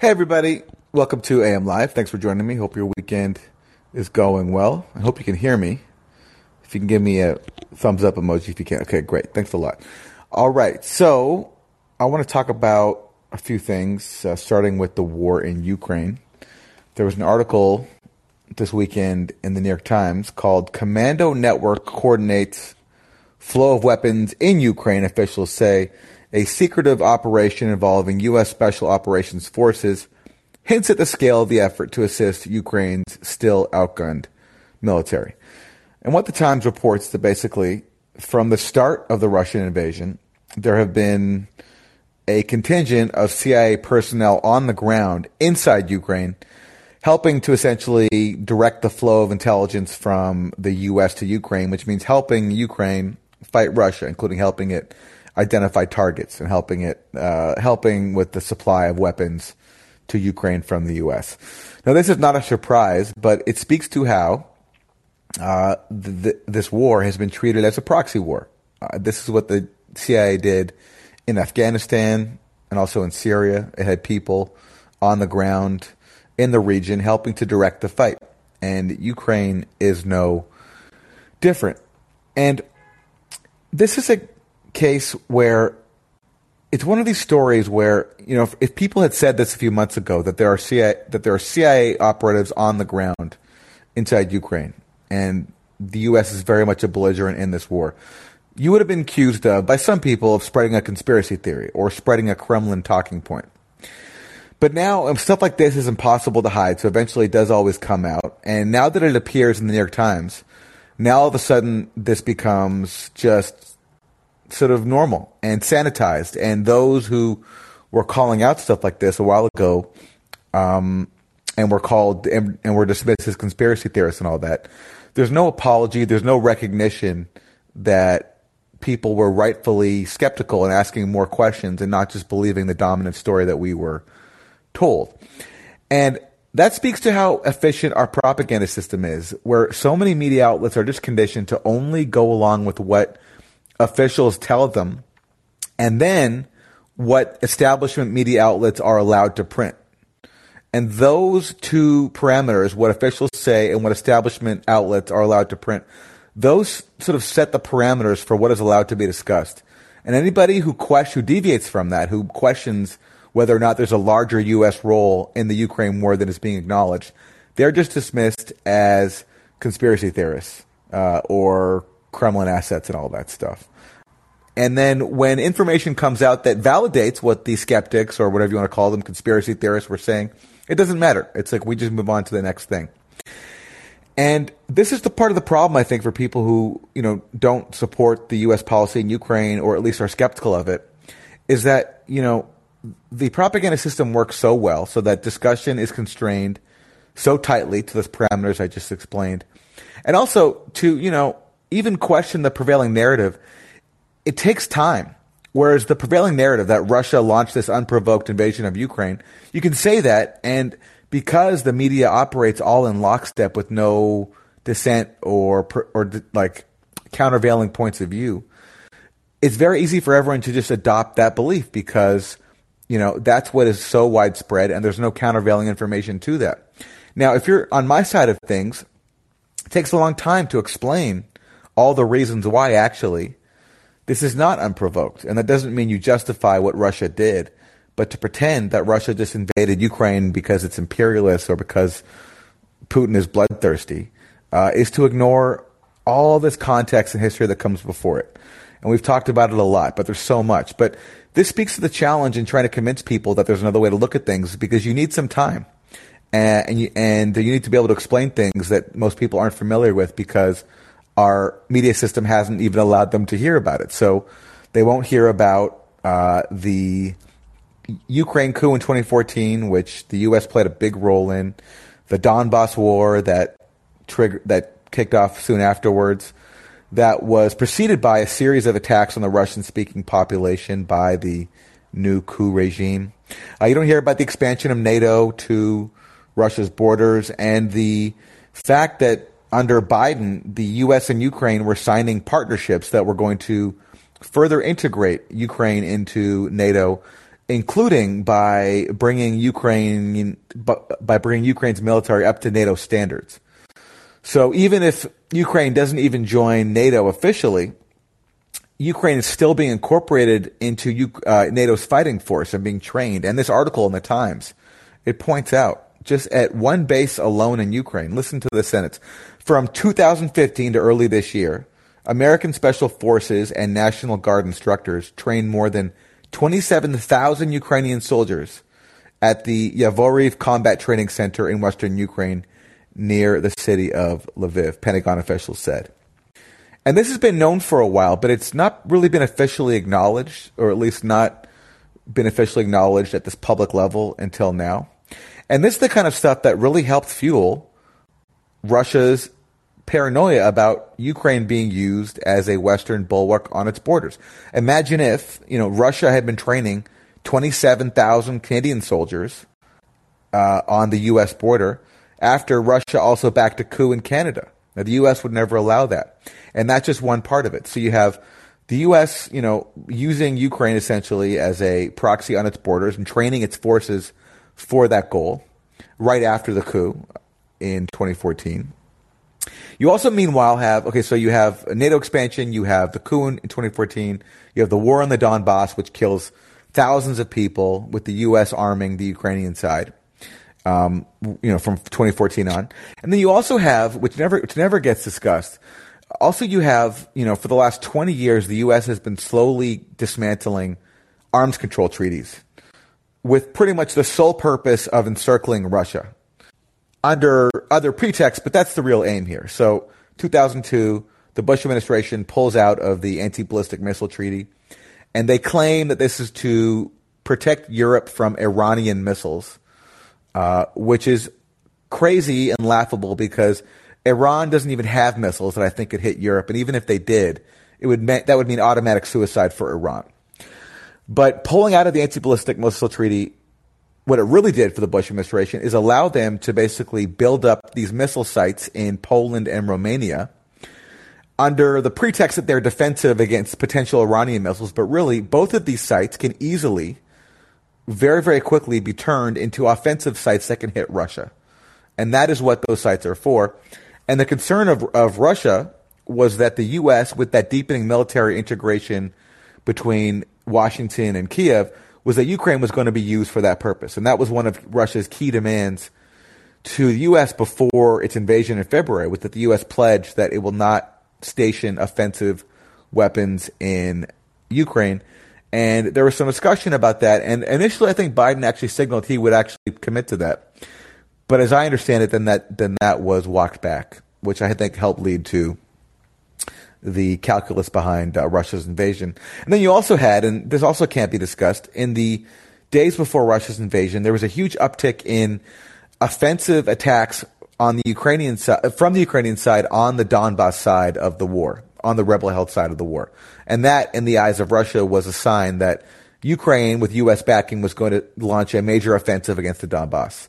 Hey, everybody. Welcome to AM Live. Thanks for joining me. Hope your weekend is going well. I hope you can hear me. If you can give me a thumbs up emoji if you can. Okay, great. Thanks a lot. All right. So, I want to talk about a few things, uh, starting with the war in Ukraine. There was an article this weekend in the New York Times called Commando Network Coordinates Flow of Weapons in Ukraine, officials say a secretive operation involving U.S. Special Operations Forces hints at the scale of the effort to assist Ukraine's still outgunned military. And what the Times reports that basically, from the start of the Russian invasion, there have been a contingent of CIA personnel on the ground inside Ukraine, helping to essentially direct the flow of intelligence from the U.S. to Ukraine, which means helping Ukraine fight Russia, including helping it identify targets and helping it uh, helping with the supply of weapons to Ukraine from the U.S. Now, this is not a surprise, but it speaks to how uh, th- th- this war has been treated as a proxy war. Uh, this is what the CIA did in Afghanistan and also in Syria. It had people on the ground in the region helping to direct the fight, and Ukraine is no different. And this is a case where it's one of these stories where you know if, if, people had said this a few months ago that there are CIA that there are CIA operatives on the ground inside Ukraine and the U.S. is very much a belligerent in this war, you would have been accused of by some people of spreading a conspiracy theory or spreading a Kremlin talking point. But now um, stuff like this is impossible to hide, so eventually it does always come out. And now that it appears in the New York Times, now all of a sudden this becomes just sort of normal and sanitized. And those who were calling out stuff like this a while ago, um, and were called and, and were dismissed as conspiracy theorists and all that. There's no apology. There's no recognition that people were rightfully skeptical and asking more questions and not just believing the dominant story that we were told. And that speaks to how efficient our propaganda system is, where so many media outlets are just conditioned to only go along with what officials tell them, and then what establishment media outlets are allowed to print. And those two parameters, what officials say and what establishment outlets are allowed to print, those sort of set the parameters for what is allowed to be discussed. And anybody who question, who deviates from that, who questions whether or not there's a larger U.S. role in the Ukraine war than is being acknowledged, they're just dismissed as conspiracy theorists uh, or Kremlin assets and all that stuff. And then when information comes out that validates what the skeptics or whatever you want to call them, conspiracy theorists were saying, it doesn't matter. It's like we just move on to the next thing. And this is the part of the problem, I think, for people who, you know, don't support the U.S. policy in Ukraine or at least are skeptical of it, is that, you know, the propaganda system works so well so that discussion is constrained so tightly to the parameters I just explained. And also to, you know, even question the prevailing narrative, it takes time. Whereas the prevailing narrative that Russia launched this unprovoked invasion of Ukraine, you can say that, and because the media operates all in lockstep with no dissent or or like countervailing points of view, it's very easy for everyone to just adopt that belief because you know that's what is so widespread, and there's no countervailing information to that. Now, if you're on my side of things, it takes a long time to explain all the reasons why actually this is not unprovoked. And that doesn't mean you justify what Russia did, but to pretend that Russia just invaded Ukraine because it's imperialist or because Putin is bloodthirsty uh, is to ignore all this context and history that comes before it. And we've talked about it a lot, but there's so much. But this speaks to the challenge in trying to convince people that there's another way to look at things because you need some time. And, you, and you need to be able to explain things that most people aren't familiar with because – our media system hasn't even allowed them to hear about it. So they won't hear about uh, the Ukraine coup in 2014, which the U.S. played a big role in, the Donbass war that triggered that kicked off soon afterwards, that was preceded by a series of attacks on the Russian-speaking population by the new coup regime. Uh, you don't hear about the expansion of NATO to Russia's borders and the fact that under Biden, the U.S. and Ukraine were signing partnerships that were going to further integrate Ukraine into NATO including by bringing Ukraine by bringing Ukraine's military up to NATO standards. So even if Ukraine doesn't even join NATO officially, Ukraine is still being incorporated into uh, NATO's fighting force and being trained. And this article in the Times, it points out just at one base alone in Ukraine. Listen to the sentence. From 2015 to early this year, American Special Forces and National Guard instructors trained more than 27,000 Ukrainian soldiers at the Yavoriv Combat Training Center in western Ukraine near the city of Lviv, Pentagon officials said. And this has been known for a while, but it's not really been officially acknowledged, or at least not been officially acknowledged at this public level until now. And this is the kind of stuff that really helped fuel Russia's paranoia about Ukraine being used as a Western bulwark on its borders. Imagine if, you know, Russia had been training 27,000 Canadian soldiers uh, on the U.S. border after Russia also backed a coup in Canada. Now, the U.S. would never allow that. And that's just one part of it. So you have the U.S., you know, using Ukraine essentially as a proxy on its borders and training its forces for that goal right after the coup in 2014. You also, meanwhile, have okay. So you have NATO expansion. You have the coup in 2014. You have the war on the Donbass, which kills thousands of people, with the U.S. arming the Ukrainian side um, you know, from 2014 on. And then you also have, which never, which never gets discussed. Also, you have, you know, for the last 20 years, the U.S. has been slowly dismantling arms control treaties with pretty much the sole purpose of encircling Russia under other pretexts, but that's the real aim here. So, 2002, the Bush administration pulls out of the anti-ballistic missile treaty, and they claim that this is to protect Europe from Iranian missiles uh, which is crazy and laughable because Iran doesn't even have missiles that I think could hit Europe, and even if they did, it would that would mean automatic suicide for Iran. But pulling out of the anti-ballistic missile treaty, what it really did for the Bush administration is allow them to basically build up these missile sites in Poland and Romania under the pretext that they're defensive against potential Iranian missiles. But really, both of these sites can easily very, very quickly be turned into offensive sites that can hit Russia. And that is what those sites are for. And the concern of, of Russia was that the U.S., with that deepening military integration between Washington and Kiev, was that Ukraine was going to be used for that purpose. And that was one of Russia's key demands to the U.S. before its invasion in February, was that the U.S. pledged that it will not station offensive weapons in Ukraine. And there was some discussion about that. And initially, I think Biden actually signaled he would actually commit to that. But as I understand it, then that then that was walked back, which I think helped lead to the calculus behind uh, Russia's invasion. And then you also had, and this also can't be discussed, in the days before Russia's invasion, there was a huge uptick in offensive attacks on the Ukrainian side, from the Ukrainian side on the Donbass side of the war on the rebel held side of the war. And that, in the eyes of Russia, was a sign that Ukraine, with U.S. backing, was going to launch a major offensive against the Donbass.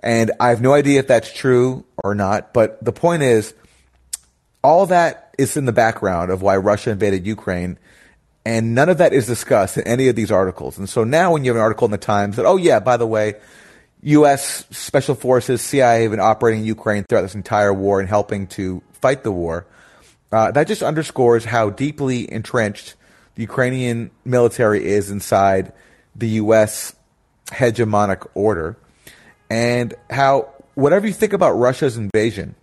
And I have no idea if that's true or not, but the point is, all that is in the background of why Russia invaded Ukraine, and none of that is discussed in any of these articles. And so now, when you have an article in the Times that, oh yeah, by the way, U.S. special forces, CIA have been operating in Ukraine throughout this entire war and helping to fight the war. Uh, that just underscores how deeply entrenched the Ukrainian military is inside the U.S. hegemonic order, and how whatever you think about Russia's invasion,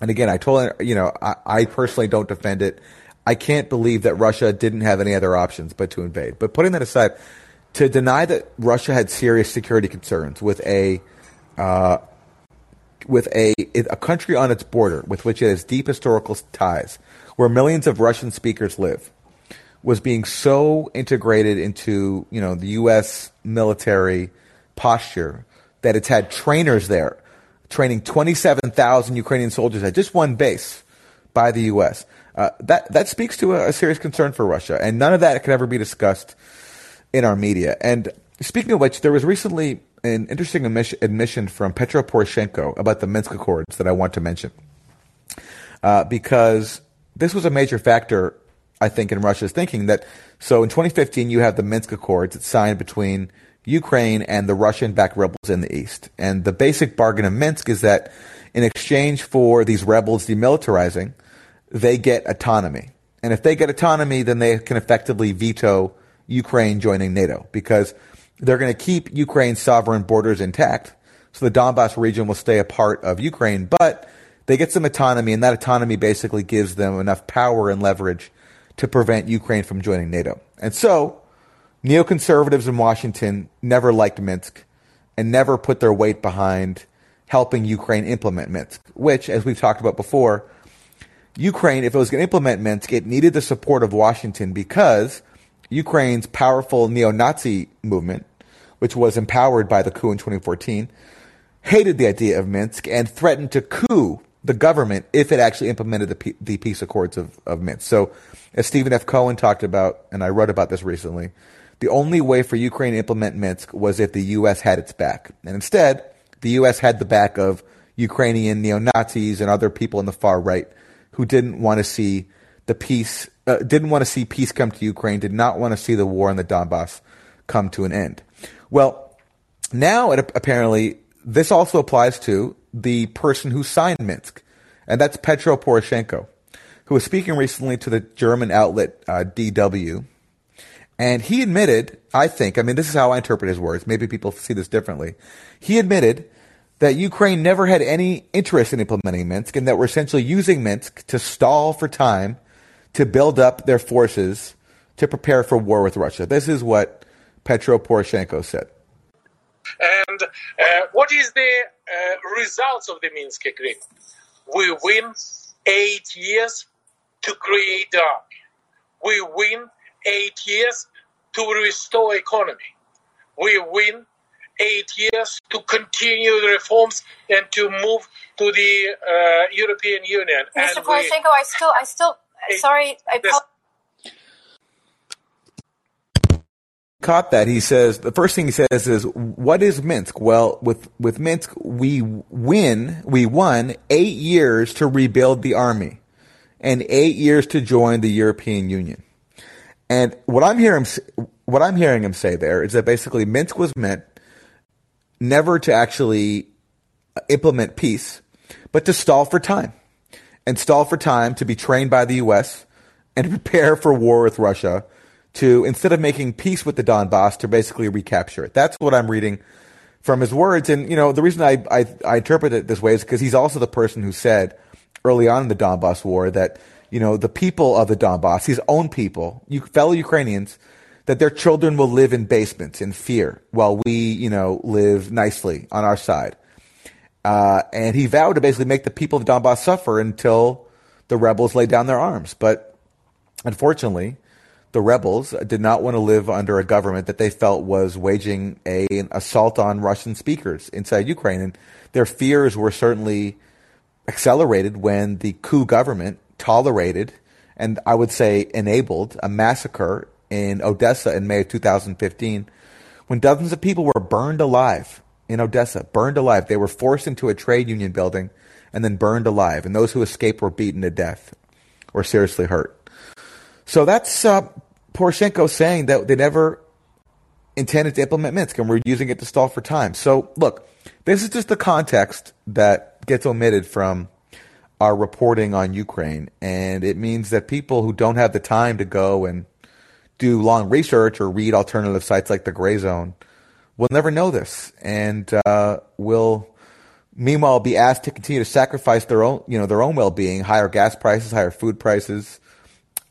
and again, I told you know I, I personally don't defend it. I can't believe that Russia didn't have any other options but to invade. But putting that aside, to deny that Russia had serious security concerns with a uh, with a, a country on its border with which it has deep historical ties, where millions of Russian speakers live, was being so integrated into you know the U.S. military posture that it's had trainers there training 27,000 Ukrainian soldiers at just one base by the U.S. Uh, that that speaks to a, a, serious concern for Russia, and none of that can ever be discussed in our media. And speaking of which, there was recently an interesting admission from Petro Poroshenko about the Minsk Accords that I want to mention. Uh, because this was a major factor I think, in Russia's thinking that so in 2015 you have the Minsk Accords it's signed between Ukraine and the Russian-backed rebels in the east, and the basic bargain of Minsk is that in exchange for these rebels demilitarizing, they get autonomy, and if they get autonomy, then they can effectively veto Ukraine joining NATO because they're going to keep Ukraine's sovereign borders intact. So the Donbass region will stay a part of Ukraine, but they get some autonomy, and that autonomy basically gives them enough power and leverage to prevent Ukraine from joining NATO. And so, neoconservatives in Washington never liked Minsk and never put their weight behind helping Ukraine implement Minsk, which, as we've talked about before, Ukraine, if it was going to implement Minsk, it needed the support of Washington because Ukraine's powerful neo Nazi movement, which was empowered by the coup in 2014, hated the idea of Minsk and threatened to coup the government if it actually implemented the, the peace accords of, of Minsk. So, as Stephen F. Cohen talked about, and I wrote about this recently, the only way for Ukraine to implement Minsk was if the U.S. had its back. And instead, the U.S. had the back of Ukrainian neo Nazis and other people in the far right who didn't want to see the peace, uh, didn't want to see peace come to Ukraine, did not want to see the war in the Donbass come to an end. Well, now it, apparently this also applies to the person who signed Minsk, and that's Petro Poroshenko, who was speaking recently to the German outlet uh, DW. And he admitted, I think, I mean, this is how I interpret his words. Maybe people see this differently. He admitted that Ukraine never had any interest in implementing Minsk and that we're essentially using Minsk to stall for time to build up their forces to prepare for war with Russia. This is what Petro Poroshenko said. And uh, what is the uh, results of the Minsk agreement? We win eight years to create army. We win eight years to restore economy. We win eight years to continue the reforms and to move to the uh, European Union. Mr. Poroshenko, I still, I still, sorry, I caught that. He says the first thing he says is, "What is Minsk?" Well, with with Minsk, we win. We won eight years to rebuild the army, and eight years to join the European Union. And what I'm hearing, what I'm hearing him say there is that basically Minsk was meant never to actually uh, implement peace, but to stall for time, and stall for time to be trained by the U.S. and prepare for war with Russia to instead of making peace with the Donbass to basically recapture it. That's what I'm reading from his words. And you know, the reason I I, I interpret it this way is because he's also the person who said early on in the Donbass war that you know the people of the Donbass, his own people, you fellow Ukrainians, that their children will live in basements in fear while we you know live nicely on our side. Uh, and he vowed to basically make the people of Donbass suffer until the rebels lay down their arms. But unfortunately, the rebels did not want to live under a government that they felt was waging a, an assault on Russian speakers inside Ukraine. And their fears were certainly accelerated when the coup government tolerated and I would say enabled a massacre in Odessa in May of 2015 when dozens of people were burned alive in Odessa, burned alive. They were forced into a trade union building and then burned alive. And those who escaped were beaten to death or seriously hurt. So that's uh, Poroshenko saying that they never intended to implement Minsk and we're using it to stall for time. So look, this is just the context that gets omitted from our reporting on Ukraine. And it means that people who don't have the time to go and do long research or read alternative sites like the Gray Zone will never know this and uh, will meanwhile be asked to continue to sacrifice their own, you know, their own well-being, higher gas prices, higher food prices,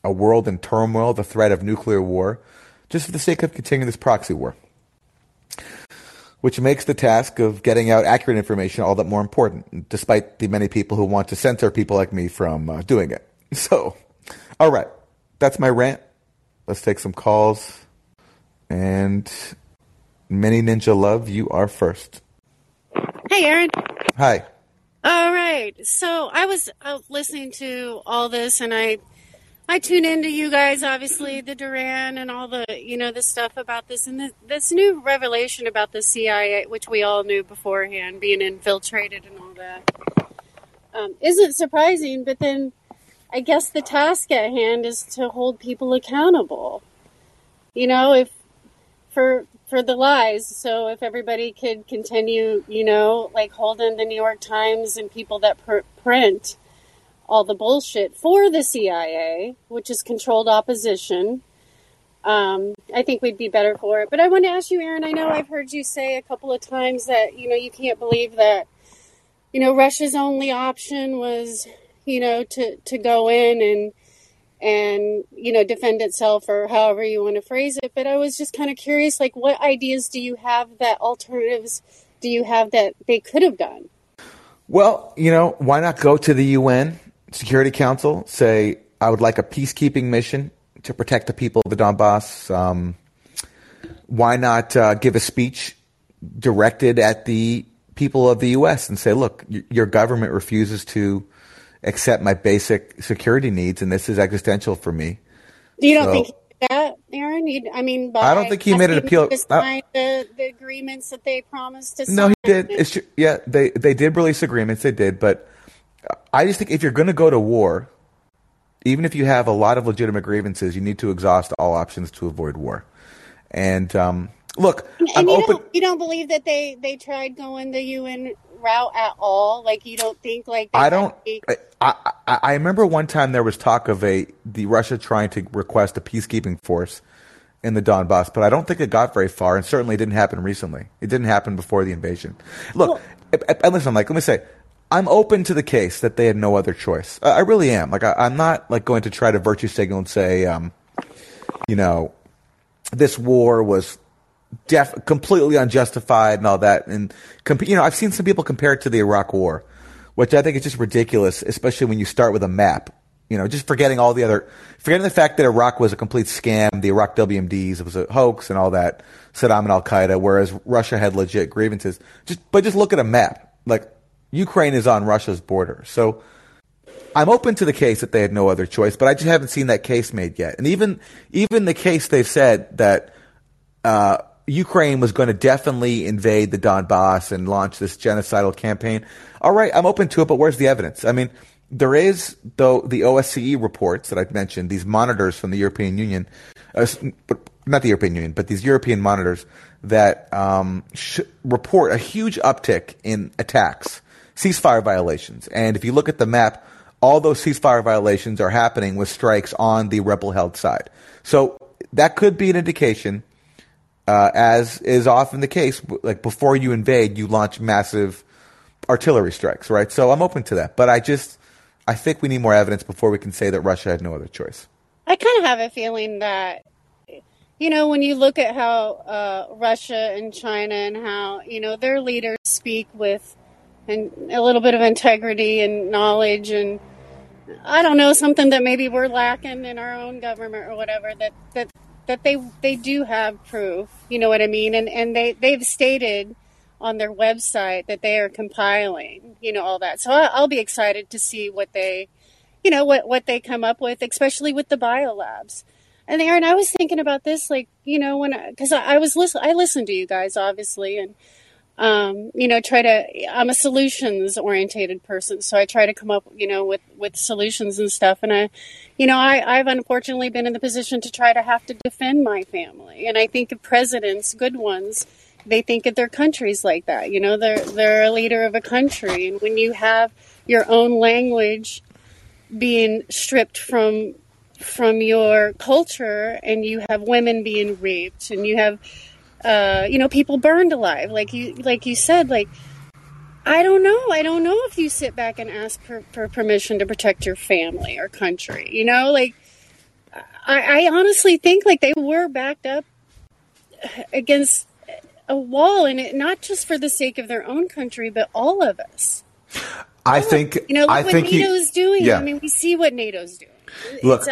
a world in turmoil, the threat of nuclear war, just for the sake of continuing this proxy war. Which makes the task of getting out accurate information all that more important, despite the many people who want to censor people like me from uh, doing it. So, all right, that's my rant. Let's take some calls. And Mini Ninja Love, you are first. Hey, Aaron. Hi. All right. So I was uh, listening to all this, and I I tune into you guys, obviously, the Duran and all the, you know, the stuff about this and the, this new revelation about the CIA, which we all knew beforehand, being infiltrated and all that, um, not surprising. But then I guess the task at hand is to hold people accountable. You know, if for for the lies. So if everybody could continue, you know, like holding the New York Times and people that pr- print all the bullshit for the CIA, which is controlled opposition, um, I think we'd be better for it. But I want to ask you, Aaron. I know I've heard you say a couple of times that you know you can't believe that you know Russia's only option was you know to to go in and and you know defend itself or however you want to phrase it but i was just kind of curious like what ideas do you have that alternatives do you have that they could have done well you know why not go to the un security council say i would like a peacekeeping mission to protect the people of the donbass um, why not uh, give a speech directed at the people of the us and say look your government refuses to accept my basic security needs, and this is existential for me. You don't so, think that, Aaron? You, I mean, I don't think he made an appeal. Uh, the, the agreements that they promised to sign. No, he did. It's, yeah, they they did release agreements. They did, but I just think if you're going to go to war, even if you have a lot of legitimate grievances, you need to exhaust all options to avoid war. And um, look, and I'm you open. Don't, you don't believe that they they tried going the UN route at all? Like you don't think like I don't. I, I, I remember one time there was talk of a the Russia trying to request a peacekeeping force in the Donbass, but I don't think it got very far, and certainly it didn't happen recently. It didn't happen before the invasion. Look, well, and listen, like let me say, I'm open to the case that they had no other choice. I really am. Like I, am not like going to try to virtue signal and say, um, you know, this war was def- completely unjustified and all that. And comp- you know, I've seen some people compare it to the Iraq War, which I think is just ridiculous, especially when you start with a map. You know, just forgetting all the other, forgetting the fact that Iraq was a complete scam, the Iraq WMDs, it was a hoax and all that, Saddam and Al Qaeda, whereas Russia had legit grievances. Just, but just look at a map. Like, Ukraine is on Russia's border. So, I'm open to the case that they had no other choice, but I just haven't seen that case made yet. And even even the case they've said that uh, Ukraine was going to definitely invade the Donbass and launch this genocidal campaign. All right, I'm open to it, but where's the evidence? I mean, there is though the OSCE reports that I've mentioned, these monitors from the European Union, uh, not the European Union, but these European monitors that um, sh- report a huge uptick in attacks, ceasefire violations. And if you look at the map, all those ceasefire violations are happening with strikes on the rebel-held side. So that could be an indication uh, as is often the case, like before you invade, you launch massive artillery strikes, right? So I'm open to that, but I just I think we need more evidence before we can say that Russia had no other choice. I kind of have a feeling that you know when you look at how uh, Russia and China and how you know their leaders speak with and a little bit of integrity and knowledge and I don't know something that maybe we're lacking in our own government or whatever that that that they they do have proof. You know what I mean? And and they they've stated on their website that they are compiling. You know all that. So I'll be excited to see what they, you know what what they come up with, especially with the biolabs. And Aaron, I was thinking about this, like you know when because I, I was listen I listened to you guys obviously and um, you know, try to, I'm a solutions orientated person. So I try to come up, you know, with, with solutions and stuff. And I, you know, I, I've unfortunately been in the position to try to have to defend my family. And I think of presidents, good ones, they think of their countries like that. You know, they're, they're a leader of a country. And when you have your own language being stripped from, from your culture and you have women being raped and you have, uh, you know, people burned alive. Like you, like you said, like I don't know. I don't know if you sit back and ask for, for permission to protect your family or country. You know, like I, I honestly think like they were backed up against a wall, and it not just for the sake of their own country, but all of us. I think you know I what NATO's he, doing. Yeah. I mean, we see what NATO's doing. Look,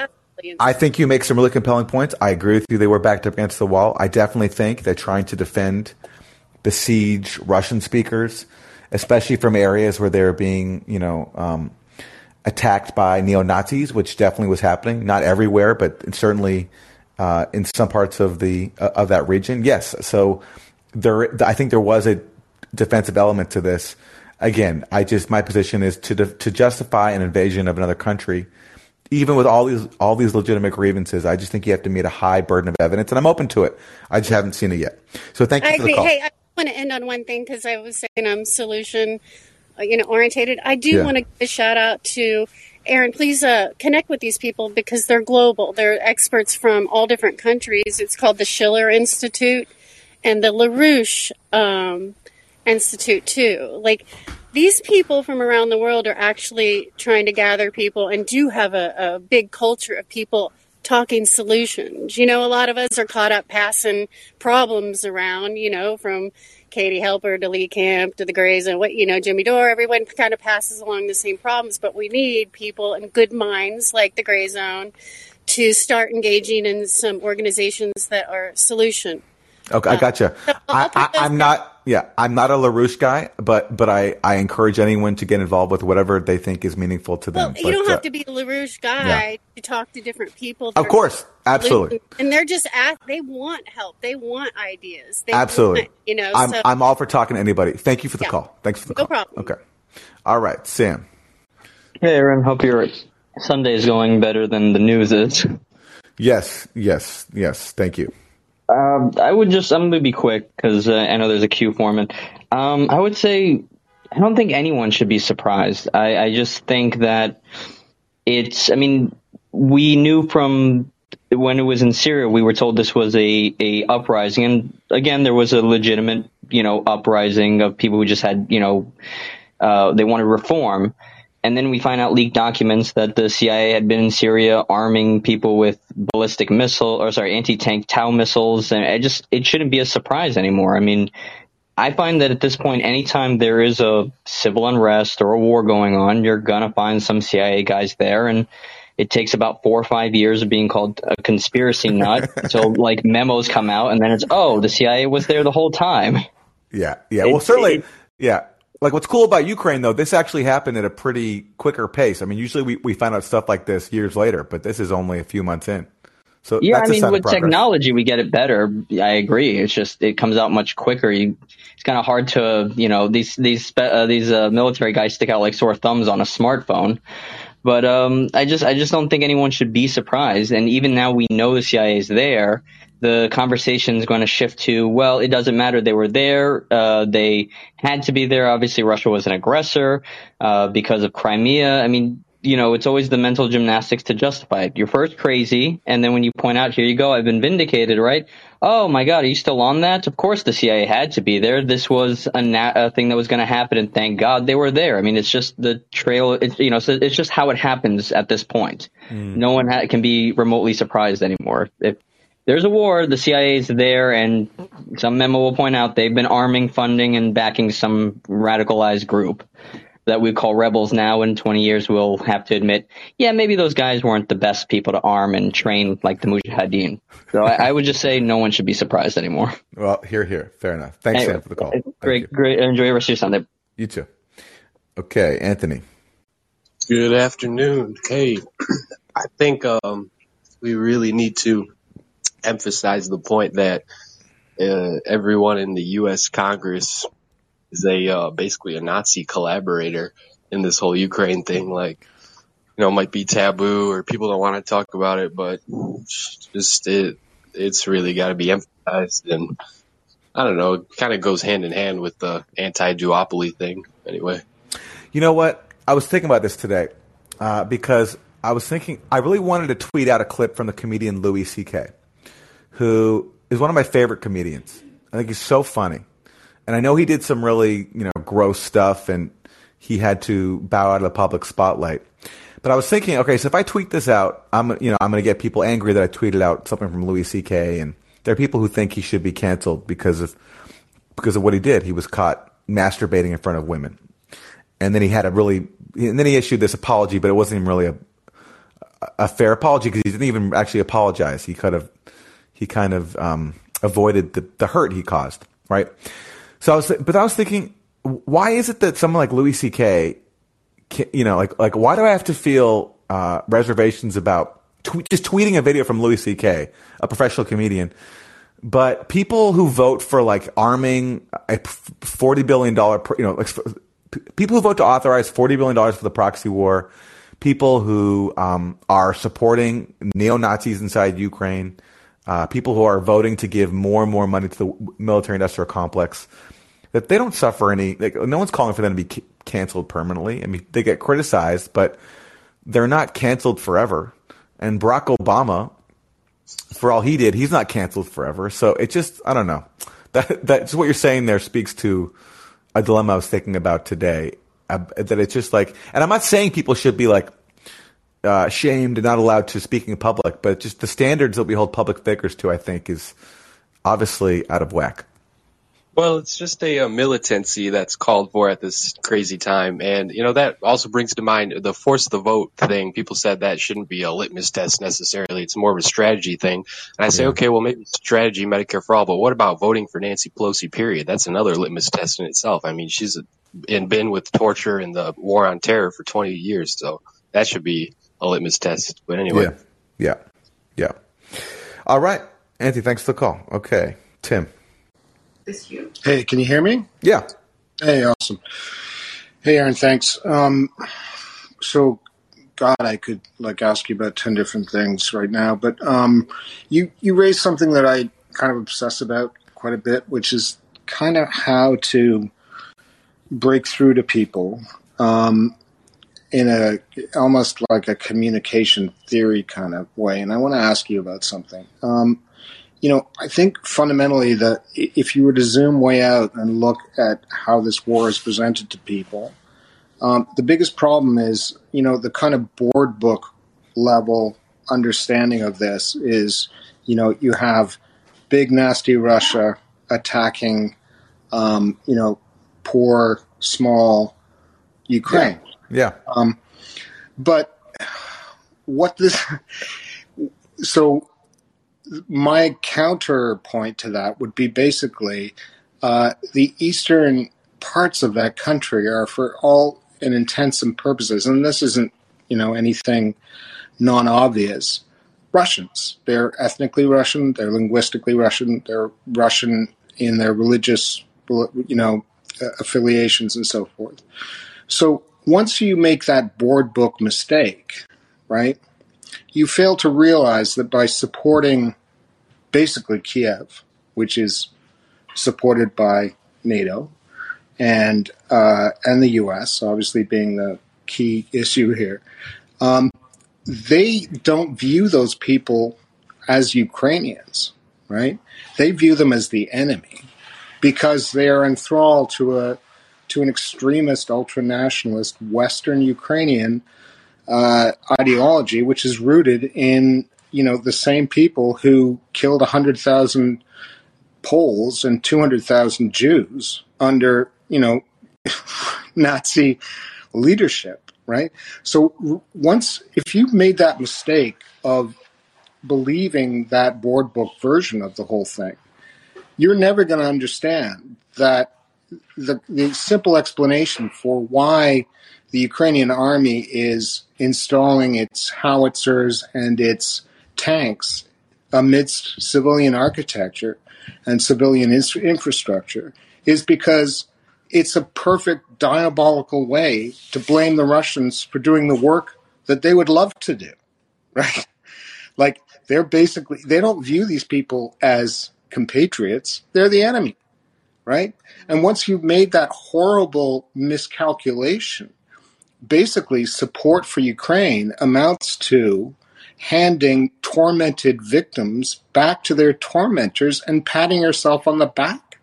I think you make some really compelling points. I agree with you. They were backed up against the wall. I definitely think they're trying to defend besiege Russian speakers, especially from areas where they're being, you know, um, attacked by neo Nazis, which definitely was happening. Not everywhere, but certainly uh, in some parts of the uh, of that region. Yes. So there, I think there was a defensive element to this. Again, I just my position is to to justify an invasion of another country even with all these all these legitimate grievances, I just think you have to meet a high burden of evidence, and I'm open to it. I just haven't seen it yet. So thank you I for the agree. call. Hey, I want to end on one thing because I was saying I'm solution, uh, you know, orientated. I do Yeah. want to give a shout out to Aaron. Please uh, connect with these people because they're global. They're experts from all different countries. It's called the Schiller Institute and the LaRouche um, Institute too. Like these people from around the world are actually trying to gather people and do have a, a big culture of people talking solutions. You know, a lot of us are caught up passing problems around, you know, from Katie Halper to Lee Camp to the Gray Zone what, you know, Jimmy Dore, everyone kind of passes along the same problems, but we need people and good minds like the Gray Zone to start engaging in some organizations that are solution. Okay, I gotcha. I'll I, put I, those I'm not. Yeah, I'm not a Larouche guy, but but I, I encourage anyone to get involved with whatever they think is meaningful to them. Well, you But, don't uh, have to be a LaRouche guy to talk to different people. Of course, absolutely. And they're just ask, they want help. They want ideas. They Absolutely. want, you know, I'm so I'm all for talking to anybody. Thank you for the Yeah. call. Thanks for the No call. problem. Okay. All right, Sam. Hey, Aaron. Hope your Sunday is going better than the news is. Yes, yes, yes. Thank you. Um, I would just, I'm going to be quick because uh, I know there's a queue forming. Um, I would say, I don't think anyone should be surprised. I, I just think that it's, I mean, we knew from when it was in Syria, we were told this was a, a uprising. And again, there was a legitimate, you know, uprising of people who just had, you know, uh, they wanted reform. And then we find out leaked documents that the CIA had been in Syria arming people with ballistic missile or sorry, anti-tank TOW missiles. And it just, it shouldn't be a surprise anymore. I mean, I find that at this point, anytime there is a civil unrest or a war going on, you're gonna find some CIA guys there and it takes about four or five years of being called a conspiracy nut until like memos come out and then it's, oh, the CIA was there the whole time. Yeah, yeah. Well, certainly, it- yeah. Like what's cool about Ukraine though, this actually happened at a pretty quicker pace. I mean, usually we, we find out stuff like this years later, but this is only a few months in. So Yeah, I mean, with technology, we get it better. I agree. It's just it comes out much quicker. You, it's kind of hard to, you know, these these uh, these uh, military guys stick out like sore thumbs on a smartphone. But um, I just I just don't think anyone should be surprised. And even now we know the CIA is there. The conversation is going to shift to well, it doesn't matter. They were there. Uh, they had to be there. Obviously, Russia was an aggressor uh, because of Crimea. I mean, you know, it's always the mental gymnastics to justify it. You're first crazy, and then when you point out, here you go, I've been vindicated, right? Oh my God, are you still on that? Of course, the CIA had to be there. This was a, na- a thing that was going to happen, and thank God they were there. I mean, it's just the trail. It's you know, so it's just how it happens at this point. No one ha- can be remotely surprised anymore. If there's a war, the CIA is there, and some memo will point out they've been arming, funding, and backing some radicalized group that we call rebels now. In 20 years, we'll have to admit, yeah, maybe those guys weren't the best people to arm and train like the Mujahideen. So I, I would just say no one should be surprised anymore. Well, here, here. Fair enough. Thanks, Anyway, Sam, for the call. Great, you. great. Enjoy the rest of your Sunday. You too. Okay, Anthony. Good afternoon. Hey, I think um, we really need to emphasize the point that uh, everyone in the U.S. Congress is a uh, basically a Nazi collaborator in this whole Ukraine thing. Like, you know, it might be taboo or people don't want to talk about it, but just it it's really got to be emphasized. And I don't know, it kind of goes hand in hand with the anti-duopoly thing. Anyway. You know what? I was thinking about this today uh, because I was thinking I really wanted to tweet out a clip from the comedian Louis C.K., who is one of my favorite comedians. I think he's so funny, and I know he did some really you know gross stuff, and he had to bow out of the public spotlight. But I was thinking, okay, so if I tweet this out, I'm you know I'm going to get people angry that I tweeted out something from Louis C.K. and there are people who think he should be canceled because of because of what he did. He was caught masturbating in front of women and then he had a really and then he issued this apology but it wasn't even really a a fair apology because he didn't even actually apologize he kind of he kind of um, avoided the, the hurt he caused right? So i was but i was thinking why is it that someone like louis ck you know like like why do i have to feel uh, reservations about tw- just tweeting a video from louis ck a professional comedian but people who vote for like arming a forty billion dollar, you know, people who vote to authorize forty billion dollars for the proxy war, people who um, are supporting neo Nazis inside Ukraine, uh, people who are voting to give more and more money to the military industrial complex, that they don't suffer any. Like, no one's calling for them to be canceled permanently. I mean, they get criticized, but they're not canceled forever. And Barack Obama, for all he did, he's not canceled forever. So it just, I don't know. That that's what you're saying there speaks to a dilemma I was thinking about today. Uh, that it's just like, and I'm not saying people should be like uh, shamed and not allowed to speak in public, but just the standards that we hold public figures to, I think, is obviously out of whack. Well, it's just a, a, militancy that's called for at this crazy time. And, you know, that also brings to mind the force of the vote thing. People said that shouldn't be a litmus test necessarily. It's more of a strategy thing. And I say, yeah. okay, well, maybe strategy, Medicare for all, but what about voting for Nancy Pelosi, period? That's another litmus test in itself. I mean, she's in, been with torture and the war on terror for 20 years. So that should be a litmus test. But anyway. Yeah. Yeah. Yeah. All right. Anthony, thanks for the call. Okay. Tim this you. Hey, can you hear me? Yeah. Hey, awesome. Hey, Aaron, thanks. Um, so, God, I could like ask you about ten different things right now, but um, you you raised something that I kind of obsess about quite a bit, which is kind of how to break through to people um, in a almost like a communication theory kind of way. And I want to ask you about something. Um, you know, I think fundamentally that if you were to zoom way out and look at how this war is presented to people, um, the biggest problem is, you know, the kind of board book level understanding of this is, you know, you have big nasty Russia attacking, um, you know, poor small Ukraine. Yeah. Um, but what this, so my counterpoint to that would be basically uh, the eastern parts of that country are, for all intents and purposes, and this isn't you know anything non-obvious. Russians. They're ethnically Russian. They're linguistically Russian. They're Russian in their religious, you know, affiliations and so forth. So once you make that board book mistake, right? you fail to realize that by supporting basically Kiev, which is supported by NATO and uh, and the U.S., obviously being the key issue here, um, they don't view those people as Ukrainians, right? They view them as the enemy because they are enthralled to a to an extremist, ultra nationalist Western Ukrainian uh, ideology, which is rooted in you know the same people who killed hundred thousand Poles and two hundred thousand Jews under you know Nazi leadership, right? So once if you made that mistake of believing that board book version of the whole thing, you're never going to understand that the, the simple explanation for why the Ukrainian army is installing its howitzers and its tanks amidst civilian architecture and civilian infrastructure is because it's a perfect diabolical way to blame the Russians for doing the work that they would love to do, right? Like they're basically, they don't view these people as compatriots. They're the enemy, right? And once you've made that horrible miscalculation, basically support for Ukraine amounts to handing tormented victims back to their tormentors and patting yourself on the back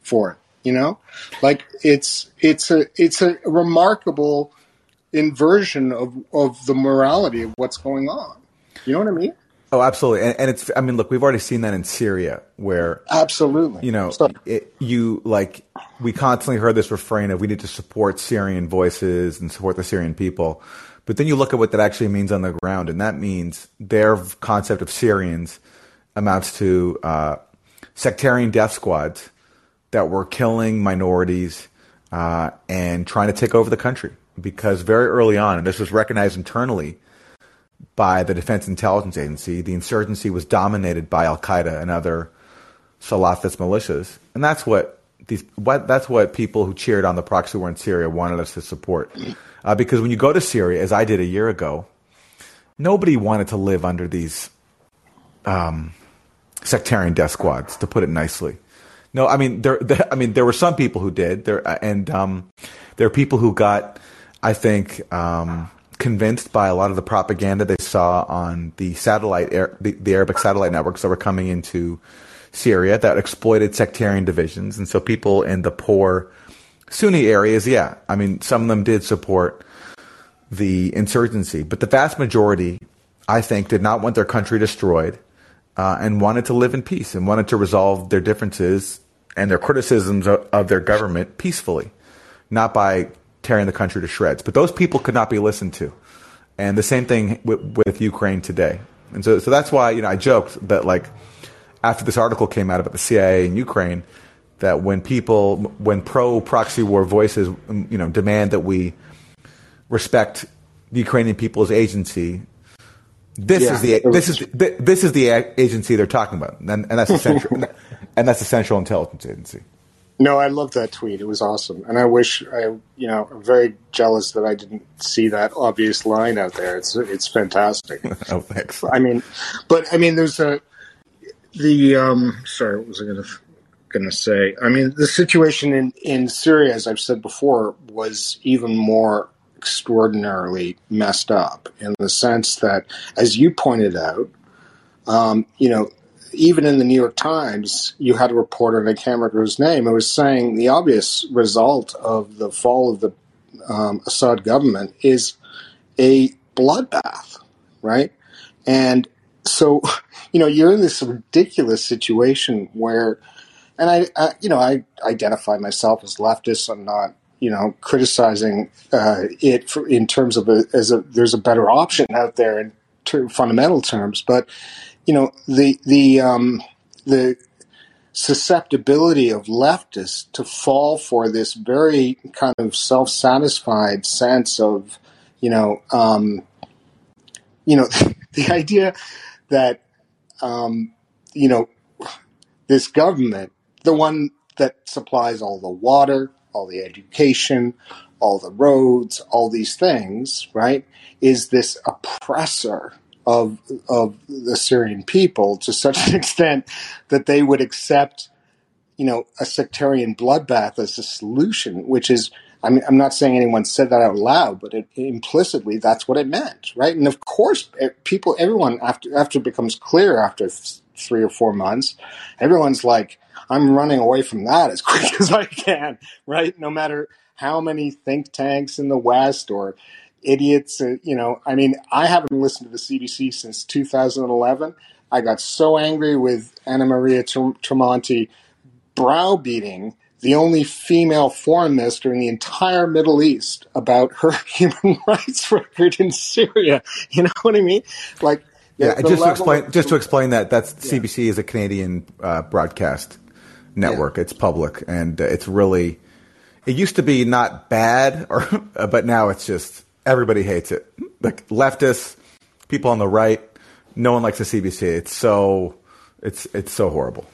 for it you know? Like it's it's a it's a remarkable inversion of of the morality of what's going on. You know what i mean Oh, absolutely, and, and, it's. I mean, look, we've already seen that in Syria, where absolutely, you know, it, you like we constantly heard this refrain of we need to support Syrian voices and support the Syrian people, but then you look at what that actually means on the ground, and that means their concept of Syrians amounts to uh, sectarian death squads that were killing minorities uh, and trying to take over the country. Because very early on, and this was recognized internally by the Defense Intelligence Agency, the insurgency was dominated by Al Qaeda and other Salafist militias. And that's what these what that's what people who cheered on the proxy war in Syria wanted us to support. Uh, because when you go to Syria, as I did a year ago, nobody wanted to live under these um, sectarian death squads, to put it nicely. No, I mean there, there I mean there were some people who did there, and um, there are people who got, I think, um, convinced by a lot of the propaganda they saw on the satellite, the, the Arabic satellite networks that were coming into Syria that exploited sectarian divisions, and so people in the poor Sunni areas, yeah, I mean, some of them did support the insurgency, but the vast majority, I think, did not want their country destroyed uh, and wanted to live in peace and wanted to resolve their differences and their criticisms of, of their government peacefully, not by tearing the country to shreds. But those people could not be listened to, and the same thing with, with Ukraine today. And so, so that's why you know I joked that like after this article came out about the CIA in Ukraine that when people, when pro proxy war voices, you know, demand that we respect the Ukrainian people's agency, this yeah, is the this is this is the agency they're talking about, and, and that's the central and that's the Central Intelligence Agency. No, I love that tweet. It was awesome, and I wish I, you know, I'm very jealous that I didn't see that obvious line out there. It's it's fantastic. oh, thanks. I mean, but I mean, there's a the um. Sorry, what was I going to going to say. I mean, the situation in, in Syria, as I've said before, was even more extraordinarily messed up in the sense that, as you pointed out, um, you know, even in the New York Times, you had a reporter, and can't remember his name, it was saying the obvious result of the fall of the um, Assad government is a bloodbath, right? And so, you know, you're in this ridiculous situation where and I, I, you know, I identify myself as leftist. I'm not, you know, criticizing uh, it for, in terms of a, as a there's a better option out there in ter- fundamental terms, but you know, the the um, the susceptibility of leftists to fall for this very kind of self-satisfied sense of, you know, um, you know, the idea that, um, you know, this government the one that supplies all the water, all the education, all the roads, all these things, right, is this oppressor of of the Syrian people to such an extent that they would accept, you know, a sectarian bloodbath as a solution, which is I mean, I'm not saying anyone said that out loud, but it, implicitly that's what it meant, right? And of course, people, everyone after after it becomes clear after three or four months, everyone's like, I'm running away from that as quick as I can, right? No matter how many think tanks in the West or idiots, uh, you know, I mean, I haven't listened to the CBC since 2011. I got so angry with Anna Maria Tremonti browbeating the only female foreign minister in the entire Middle East about her human rights record in Syria. You know what I mean? Like, yeah, just to explain, of, just to explain that that's yeah. CBC is a Canadian uh, broadcast network. Yeah. It's public, and uh, it's really. It used to be not bad, or but now it's just everybody hates it. Like leftists, people on the right, no one likes the CBC. It's so it's it's so horrible.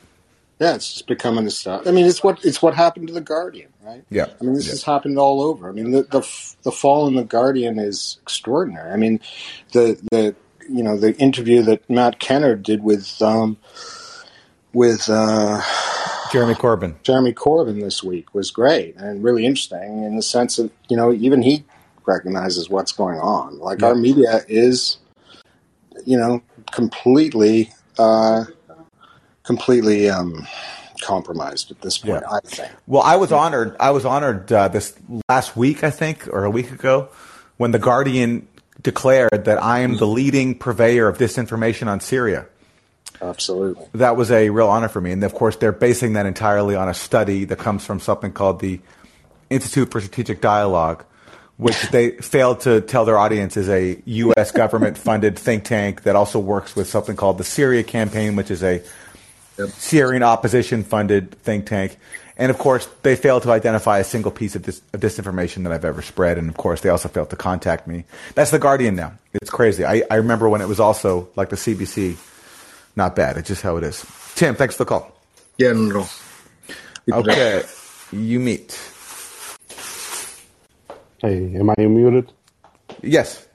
Yeah, it's just becoming a stuff. I mean, it's what it's what happened to the Guardian, right? Yeah. I mean, this yeah. has happened all over. I mean, the, the the fall in the Guardian is extraordinary. I mean, the the you know the interview that Matt Kennard did with um with uh Jeremy Corbyn. Jeremy Corbyn this week was great and really interesting in the sense that you know even he recognizes what's going on. Like yeah. our media is, you know, completely, uh, completely um, compromised at this point. Yeah. I think. Well, I was honored. I was honored uh, this last week, I think, or a week ago, when the Guardian declared that I am the leading purveyor of disinformation on Syria. Absolutely. That was a real honor for me. And of course, they're basing that entirely on a study that comes from something called the Institute for Strategic Dialogue, which they failed to tell their audience is a U.S. government funded think tank that also works with something called the Syria Campaign, which is a yep. Syrian opposition funded think tank. And of course, they failed to identify a single piece of, dis- of disinformation that I've ever spread. And of course, they also failed to contact me. That's The Guardian now. It's crazy. I, I remember when it was also like the CBC not bad. It's just how it is. Tim, thanks for the call. Yeah, no, Okay. you meet. Hey, am I muted? Yes.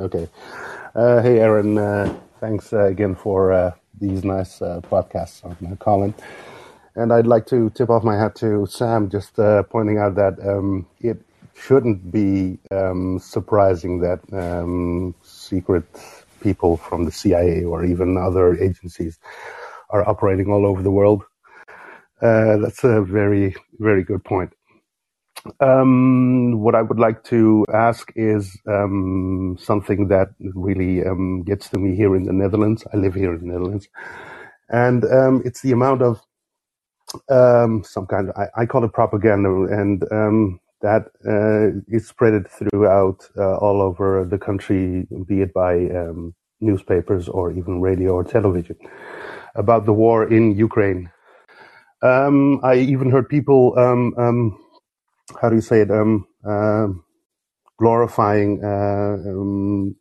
Okay. Uh, hey, Aaron. Uh, thanks uh, again for uh, these nice uh, podcasts on Callin. And I'd like to tip off my hat to Sam, just uh, pointing out that um, it shouldn't be um, surprising that um, secret people from the CIA or even other agencies are operating all over the world. Uh, that's a very, very good point. Um, what I would like to ask is um, something that really um, gets to me here in the Netherlands. I live here in the Netherlands, and um, it's the amount of um, some kind of I, I call it propaganda, and um, that uh, is spread throughout uh, all over the country, be it by newspapers or even radio or television, about the war in Ukraine. I even heard people how do you say it? Um, uh, glorifying uh, um,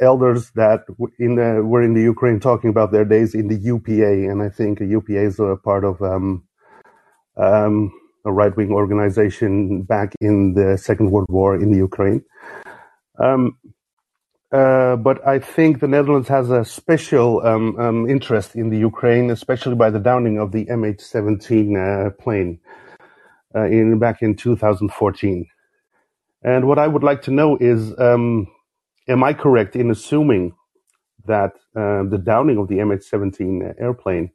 elders that in the, were in the Ukraine talking about their days in the UPA, and I think UPA is a part of um, um, a right wing organization back in the Second World War in the Ukraine. Um, uh, but I think the Netherlands has a special um, interest in the Ukraine, especially by the downing of the MH17 uh, plane in back in 2014. And what I would like to know is, um, am I correct in assuming that uh, the downing of the MH17 airplane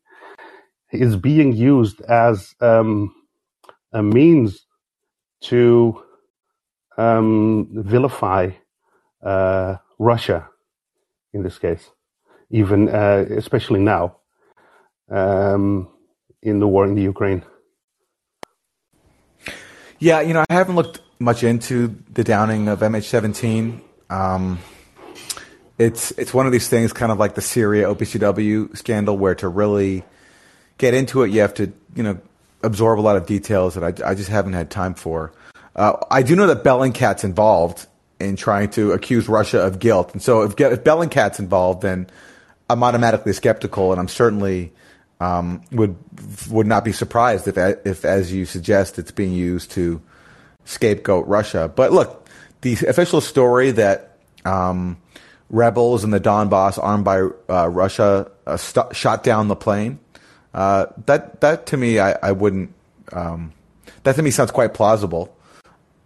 is being used as um, a means to um, vilify uh, Russia in this case, even uh, especially now um, in the war in the Ukraine? Yeah, you know, I haven't looked much into the downing of MH17. Um, it's it's one of these things, kind of like the Syria OPCW scandal, where to really get into it, you have to you know absorb a lot of details that I, I just haven't had time for. Uh, I do know that Bellingcat's involved in trying to accuse Russia of guilt, and so if, if Bellingcat's involved, then I'm automatically skeptical, and I'm certainly um, would would not be surprised if, if, as you suggest, it's being used to scapegoat Russia. But look, the official story that um, rebels in the Donbass, armed by uh, Russia, uh, st- shot down the plane. Uh, that that to me, I, I wouldn't. Um, that to me sounds quite plausible.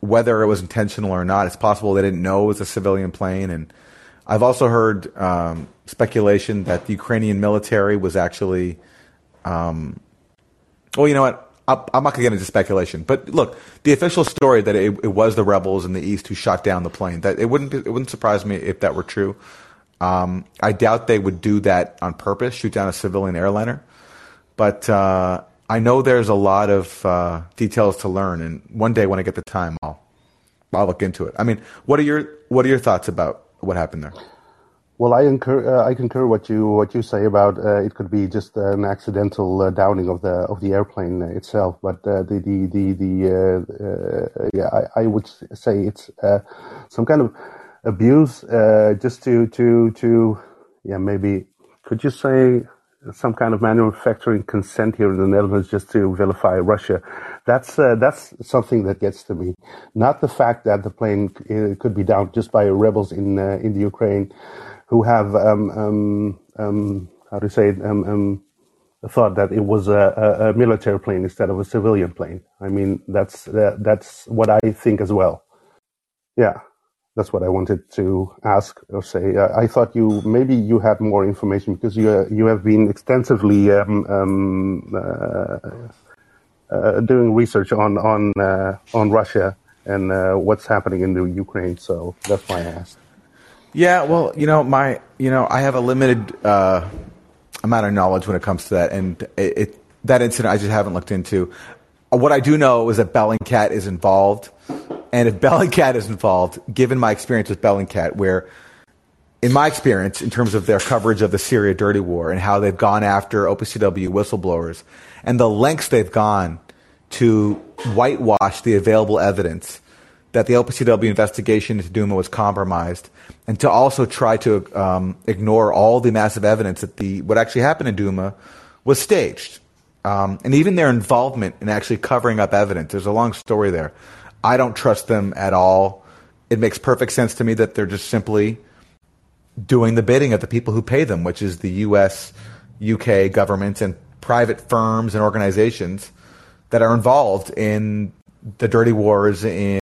Whether it was intentional or not, it's possible they didn't know it was a civilian plane. And I've also heard um, speculation that the Ukrainian military was actually um, well, you know what? I'm not going to get into speculation, but look, the official story that it, it, was the rebels in the east who shot down the plane. That it wouldn't it wouldn't surprise me if that were true. Um, I doubt they would do that on purpose, shoot down a civilian airliner. But uh, I know there's a lot of uh, details to learn, and one day when I get the time, I'll I'll look into it. I mean, what are your what are your thoughts about what happened there? Well, I concur. Uh, I concur what you what you say about uh, it could be just an accidental uh, downing of the of the airplane itself, but uh, the the the, the uh, uh, yeah, I, I, would say it's some kind of abuse, just to to to yeah, maybe could you say some kind of manufacturing consent here in the Netherlands just to vilify Russia? That's that's something that gets to me, not the fact that the plane could be downed just by rebels in in the Ukraine who have um, um, um, how to say it, um, um, thought that it was a, a, military plane instead of a civilian plane. I mean, that's uh, that's what I think as well. Yeah, that's what I wanted to ask or say. Uh, I thought you maybe you had more information because you uh, you have been extensively um, uh, uh, doing research on on uh, on Russia and what's happening in the Ukraine. So that's why I asked. Yeah, well, you know, my, you know, I have a limited uh, amount of knowledge when it comes to that, and it, it, that incident I just haven't looked into. What I do know is that Bellingcat is involved, and if Bellingcat is involved, given my experience with Bellingcat, where in my experience, in terms of their coverage of the Syria dirty war and how they've gone after OPCW whistleblowers and the lengths they've gone to whitewash the available evidence that the OPCW investigation into Duma was compromised, and to also try to um, ignore all the massive evidence that the what actually happened in Duma was staged. um, and even their involvement in actually covering up evidence. There's a long story there. I don't trust them at all. It makes perfect sense to me that they're just simply doing the bidding of the people who pay them, which is the U.S., UK governments, and private firms and organizations that are involved in the dirty wars in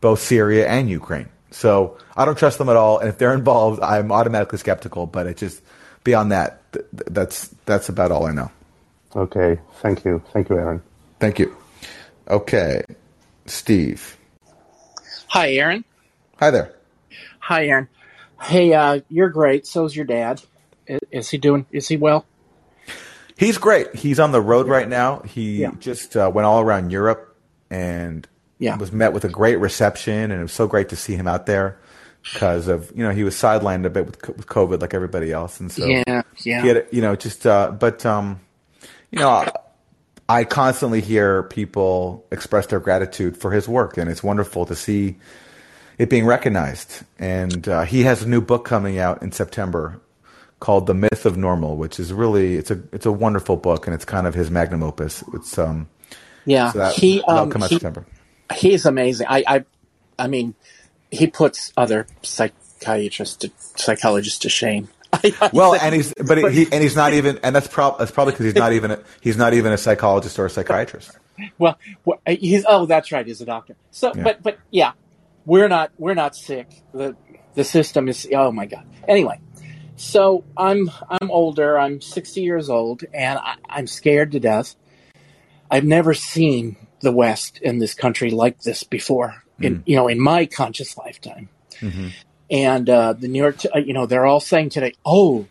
both Syria and Ukraine. So I don't trust them at all. And if they're involved, I'm automatically skeptical. But it's just beyond that, th- that's that's about all I know. Okay, thank you, thank you, Aaron. Thank you. Okay, Steve. Hi, Aaron. Hi there. Hi, Aaron. Hey, uh, you're great. So's your dad. Is, he doing? Is he well? He's great. He's on the road right now. He Yeah. just uh, went all around Europe and Yeah. was met with a great reception, and it was so great to see him out there because of you know he was sidelined a bit with, with COVID like everybody else, and so Yeah, yeah. he had you know just uh, but um, you know I constantly hear people express their gratitude for his work, and it's wonderful to see it being recognized. And uh, he has a new book coming out in September called "The Myth of Normal," which is really it's a it's a wonderful book, and it's kind of his magnum opus. It's um Yeah, so that, he um, he, September. he's amazing. I, I, I mean, he puts other psychiatrists, to, psychologists to shame. Well, and he's but he and he's not even and that's prob that's probably because he's not even a, he's not even a psychologist or a psychiatrist. well, he's oh, that's right, he's a doctor. So, Yeah. but but yeah, we're not we're not sick. the The system is oh my god. Anyway, so I'm I'm older. I'm sixty years old, and I, I'm scared to death. I've never seen the West in this country like this before. In you know, in my conscious lifetime. And uh, the New York, uh, you know, they're all saying today, "Oh,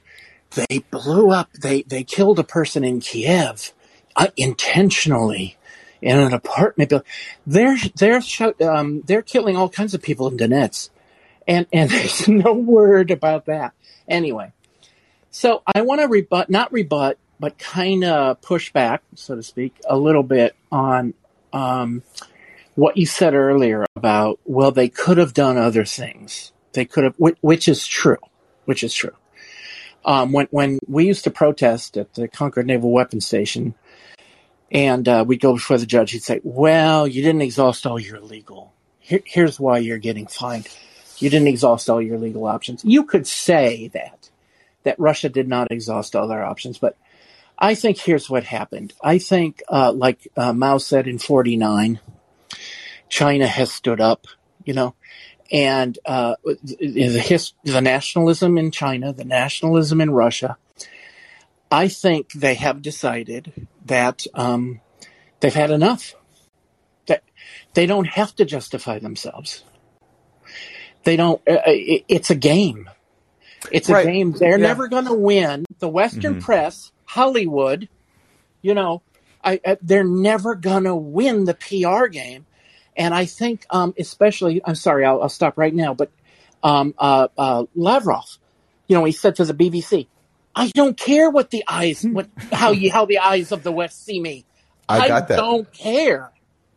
they blew up. They they killed a person in Kiev uh, intentionally in an apartment building. They're they're um, they're killing all kinds of people in Donetsk, and and there's no word about that. Anyway, so I want to rebut, not rebut, but kind of push back, so to speak, a little bit on um, what you said earlier about well, they could have done other things. They could have, which, which is true, which is true. Um, when when we used to protest at the Concord Naval Weapons Station, and uh, we'd go before the judge, he'd say, "Well, you didn't exhaust all your legal. Here, here's why you're getting fined. You didn't exhaust all your legal options. You could say that that Russia did not exhaust all their options, but I think here's what happened. I think, uh, like uh, Mao said in '49, China has stood up. You know, and uh, the, his, the nationalism in China, the nationalism in Russia. I think they have decided that um, they've had enough. That they don't have to justify themselves. They don't. Uh, it, it's a game. It's a Right. game. They're Yeah. never going to win. The Western press, Hollywood, you know, I, I, they're never going to win the PR game. And I think, um, especially, I'm sorry, I'll, I'll stop right now, but um, uh, uh, Lavrov, you know, he said to the BBC, "I don't care what the eyes, hmm. what how you how the eyes of the West see me. I got that. don't care.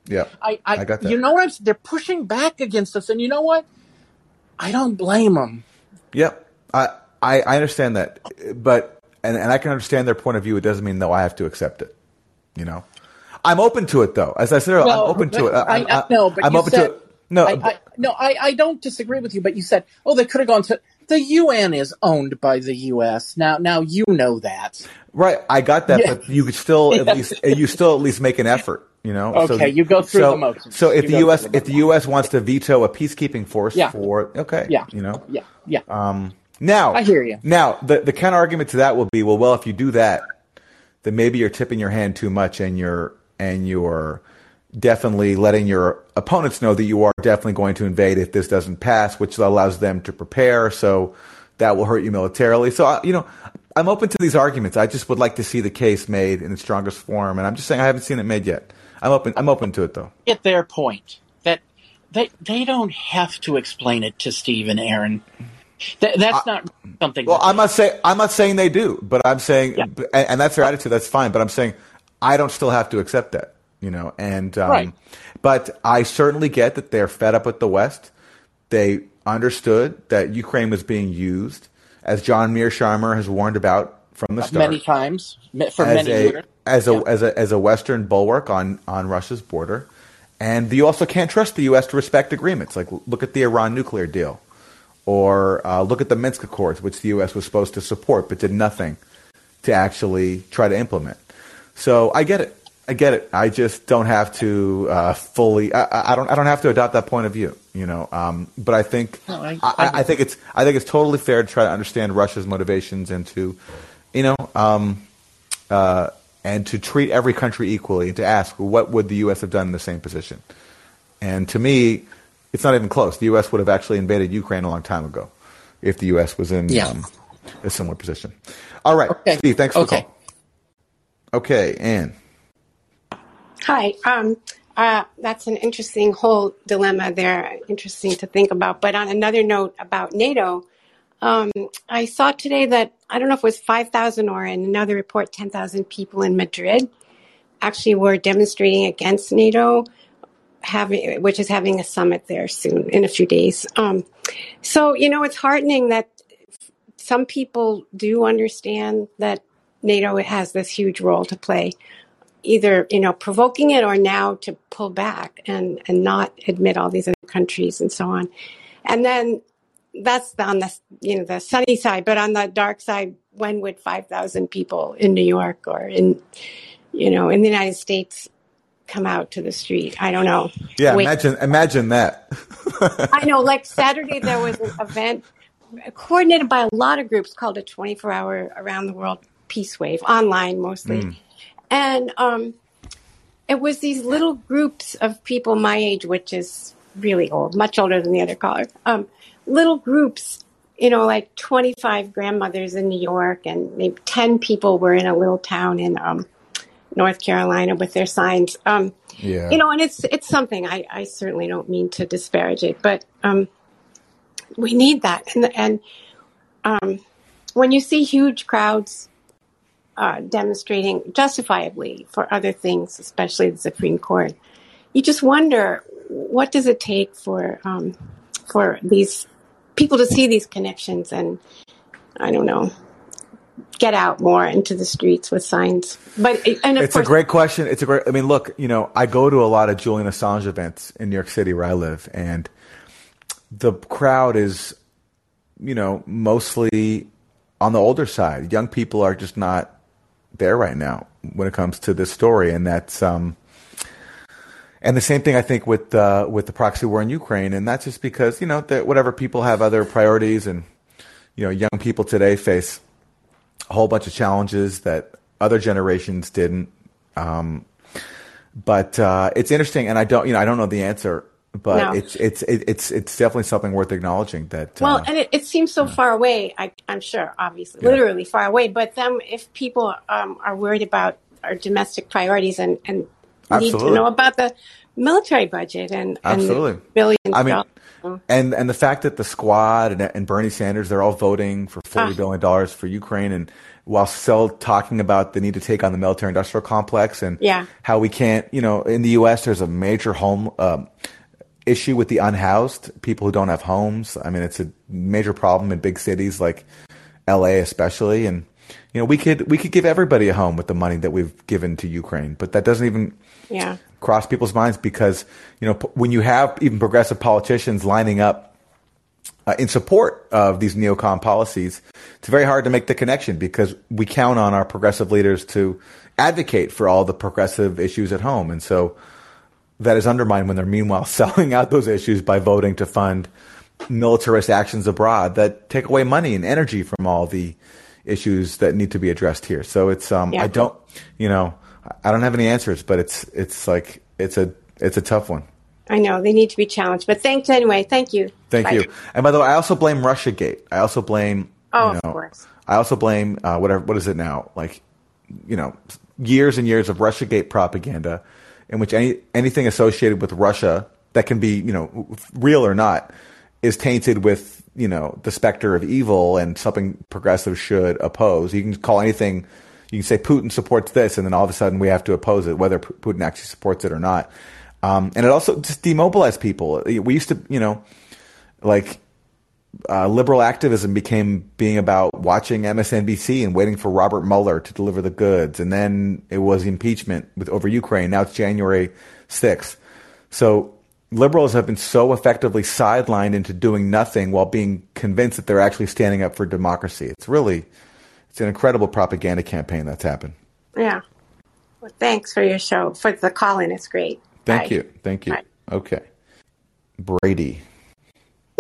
Yeah. I, I, I got that. You know what? I'm, they're pushing back against us, and you know what? I don't blame them. Yep. I, I, I understand that, but and, and I can understand their point of view. It doesn't mean though I have to accept it. You know, I'm open to it though. As I said, earlier, I'm open to it. I, I, no, but I'm you open said, to it. No, I, I, no, I, I don't disagree with you. But you said, oh, they could have gone to the UN is owned by the U.S. Now, now you know that. right. I got that, Yeah. but you could still at least you still at least make an effort. You know. Okay, you go through so, the motions. So if You the U.S. if the U.S. wants to veto a peacekeeping force Yeah. for okay, Yeah. you know, Yeah, yeah. Um, now, I hear you. Now, the the counter argument to that will be, well, well, if you do that, then maybe you're tipping your hand too much, and you're and you're definitely letting your opponents know that you are definitely going to invade if this doesn't pass, which allows them to prepare. So that will hurt you militarily. So I, you know, I'm open to these arguments. I just would like to see the case made in its strongest form, and I'm just saying I haven't seen it made yet. I'm open. I'm open to it though. Get their point that they they don't have to explain it to Steve and Aaron. That, that's not something. Well, I'm not saying I'm not saying they do, but I'm saying, Yeah. and, and that's their attitude. That's fine. But I'm saying I don't still have to accept that, you know. And um, Right. but I certainly get that they're fed up with the West. They understood that Ukraine was being used, as John Mearsheimer has warned about from the start, many times for as many a years. as a as a as a Western bulwark on on Russia's border, and you also can't trust the U.S. to respect agreements. Like look at the Iran nuclear deal, or uh, look at the Minsk Accords, which the U.S. was supposed to support but did nothing to actually try to implement. So I get it. I get it. I just don't have to uh, fully. I, I, don't. I don't have to adopt that point of view. You know. Um, but I think. No, I, I, I, think it's. I think it's totally fair to try to understand Russia's motivations and to, you know, um, uh, and to treat every country equally and to ask what would the U.S. have done in the same position. And to me, it's not even close. The U.S. would have actually invaded Ukraine a long time ago if the U.S. was in yeah. um, a similar position. All right, okay. Steve. Thanks for okay. the call. Okay, Anne. Hi. Um, uh, that's an interesting whole dilemma there. Interesting to think about. But on another note about NATO, um, I saw today that I don't know if it was 5,000 or in another report, 10,000 people in Madrid actually were demonstrating against NATO, having which is having a summit there soon in a few days. Um, so you know, it's heartening that some people do understand that NATO has this huge role to play either you know provoking it or now to pull back and and not admit all these other countries and so on and then that's on the you know the sunny side but on the dark side when would 5000 people in new york or in you know in the united states come out to the street i don't know yeah Wait. imagine imagine that i know like saturday there was an event coordinated by a lot of groups called a 24 hour around the world peace wave online mostly mm. And um, it was these little groups of people my age, which is really old, much older than the other caller. Um, little groups, you know, like 25 grandmothers in New York, and maybe 10 people were in a little town in um, North Carolina with their signs. Um, yeah. You know, and it's it's something I, I certainly don't mean to disparage it, but um, we need that. And, and um, when you see huge crowds uh, demonstrating justifiably for other things, especially the Supreme Court. You just wonder what does it take for um, for these people to see these connections and I don't know get out more into the streets with signs. But and it's course, a great question. It's a great. I mean, look, you know, I go to a lot of Julian Assange events in New York City where I live, and the crowd is, you know, mostly on the older side. Young people are just not there right now when it comes to this story, and that's um, and the same thing I think with uh, with the proxy war in Ukraine, and that's just because you know that whatever people have other priorities, and you know young people today face a whole bunch of challenges that other generations didn't. Um, but uh, it's interesting, and I don't you know I don't know the answer but no. it's it's it's it's definitely something worth acknowledging that well uh, and it, it, seems so far away I, am sure obviously yeah. literally far away but then if people um, are worried about our domestic priorities and and need to know about the military budget and, absolutely and billions I mean, and and the fact that the squad and, and Bernie Sanders they're all voting for forty ah. billion dollars for Ukraine and while still talking about the need to take on the military industrial complex and yeah. how we can't you know in the U.S. there's a major home um, issue with the unhoused, people who don't have homes. I mean, it's a major problem in big cities like LA, especially. And you know, we could we could give everybody a home with the money that we've given to Ukraine, but that doesn't even yeah. cross people's minds because you know when you have even progressive politicians lining up uh, in support of these neocon policies, it's very hard to make the connection because we count on our progressive leaders to advocate for all the progressive issues at home, and so that is undermined when they're meanwhile selling out those issues by voting to fund militarist actions abroad that take away money and energy from all the issues that need to be addressed here. So it's um yeah. I don't you know I don't have any answers, but it's it's like it's a it's a tough one. I know they need to be challenged, but thanks anyway. Thank you. Thank Bye. you. And by the way, I also blame RussiaGate. I also blame. Oh, you know, of course. I also blame uh, whatever. What is it now? Like, you know, years and years of RussiaGate propaganda in which any anything associated with Russia that can be you know real or not is tainted with you know the specter of evil and something progressive should oppose. You can call anything. You can say Putin supports this, and then all of a sudden we have to oppose it, whether Putin actually supports it or not. Um, and it also just demobilized people. We used to, you know, like uh, liberal activism became being about watching MSNBC and waiting for Robert Mueller to deliver the goods, and then it was impeachment with over Ukraine. Now it's January sixth. So liberals have been so effectively sidelined into doing nothing while being convinced that they're actually standing up for democracy. It's really it's an incredible propaganda campaign that's happened. Yeah. Well, thanks for your show for the call in. It's great. Thank Bye. you. Thank you. Bye. Okay. Brady.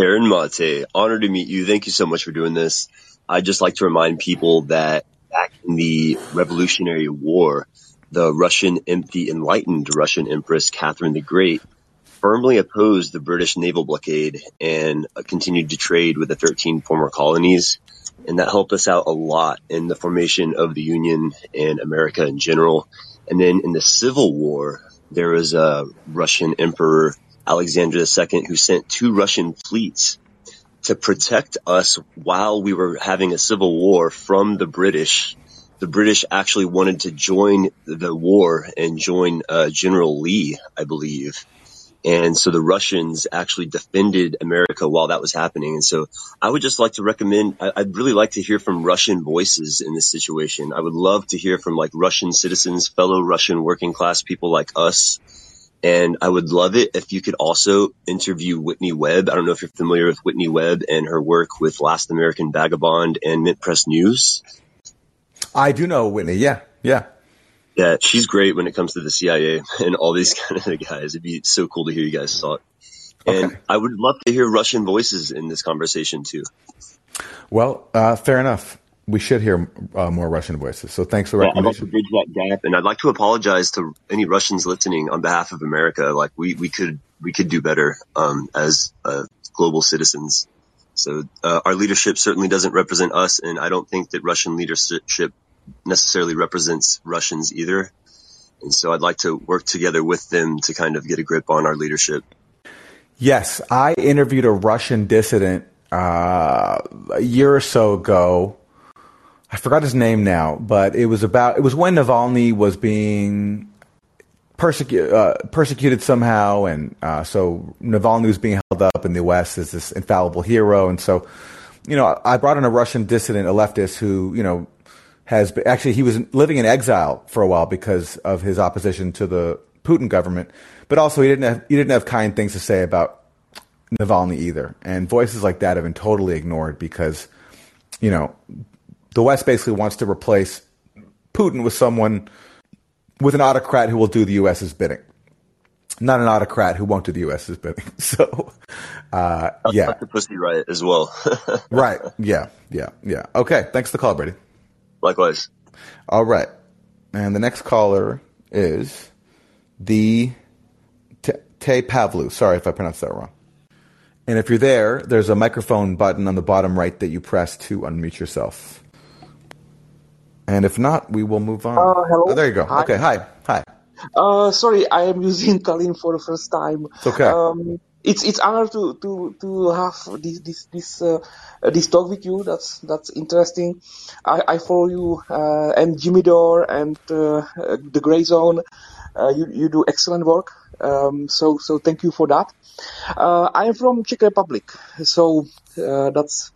Aaron Mate, honor to meet you. Thank you so much for doing this. I'd just like to remind people that back in the Revolutionary War, the Russian, the enlightened Russian Empress Catherine the Great firmly opposed the British naval blockade and uh, continued to trade with the 13 former colonies. And that helped us out a lot in the formation of the Union and America in general. And then in the Civil War, there was a Russian Emperor Alexander II who sent two Russian fleets to protect us while we were having a civil war from the British. The British actually wanted to join the war and join uh, General Lee, I believe. And so the Russians actually defended America while that was happening. And so I would just like to recommend, I, would really like to hear from Russian voices in this situation. I would love to hear from like Russian citizens, fellow Russian working class people like us. And I would love it if you could also interview Whitney Webb. I don't know if you're familiar with Whitney Webb and her work with Last American Vagabond and Mint Press News. I do know Whitney. Yeah. Yeah. Yeah, she's great when it comes to the CIA and all these kind of guys. It'd be so cool to hear you guys talk. And okay. I would love to hear Russian voices in this conversation too. Well, uh, fair enough. We should hear uh, more Russian voices. So thanks for yeah, I'd like to bridge that gap, and I'd like to apologize to any Russians listening on behalf of America. Like we, we could we could do better um, as uh, global citizens. So uh, our leadership certainly doesn't represent us, and I don't think that Russian leadership necessarily represents Russians either. And so I'd like to work together with them to kind of get a grip on our leadership. Yes, I interviewed a Russian dissident uh, a year or so ago. I forgot his name now, but it was about it was when Navalny was being persecuted uh, persecuted somehow, and uh, so Navalny was being held up in the West as this infallible hero, and so you know I brought in a Russian dissident, a leftist who you know has been, actually he was living in exile for a while because of his opposition to the Putin government, but also he didn't have he didn't have kind things to say about Navalny either. And voices like that have been totally ignored because you know the West basically wants to replace Putin with someone with an autocrat who will do the U.S.'s bidding. Not an autocrat who won't do the U.S.'s bidding. So, uh, yeah. That's the pussy riot as well. right. Yeah. Yeah. Yeah. Okay. Thanks for the call, Brady. Likewise. All right. And the next caller is the Te Pavlu. Sorry if I pronounced that wrong. And if you're there, there's a microphone button on the bottom right that you press to unmute yourself. And if not, we will move on. Uh, hello. Oh, there you go. Hi. Okay. Hi. Hi. Uh, sorry, I am using Callin for the first time. It's okay. Um, it's it's honor to to to have this this this uh, this talk with you. That's that's interesting. I, I follow you uh, and Jimmy Dore and uh, the Gray Zone. Uh, you you do excellent work. Um, so so thank you for that. Uh, I am from Czech Republic, so uh, that's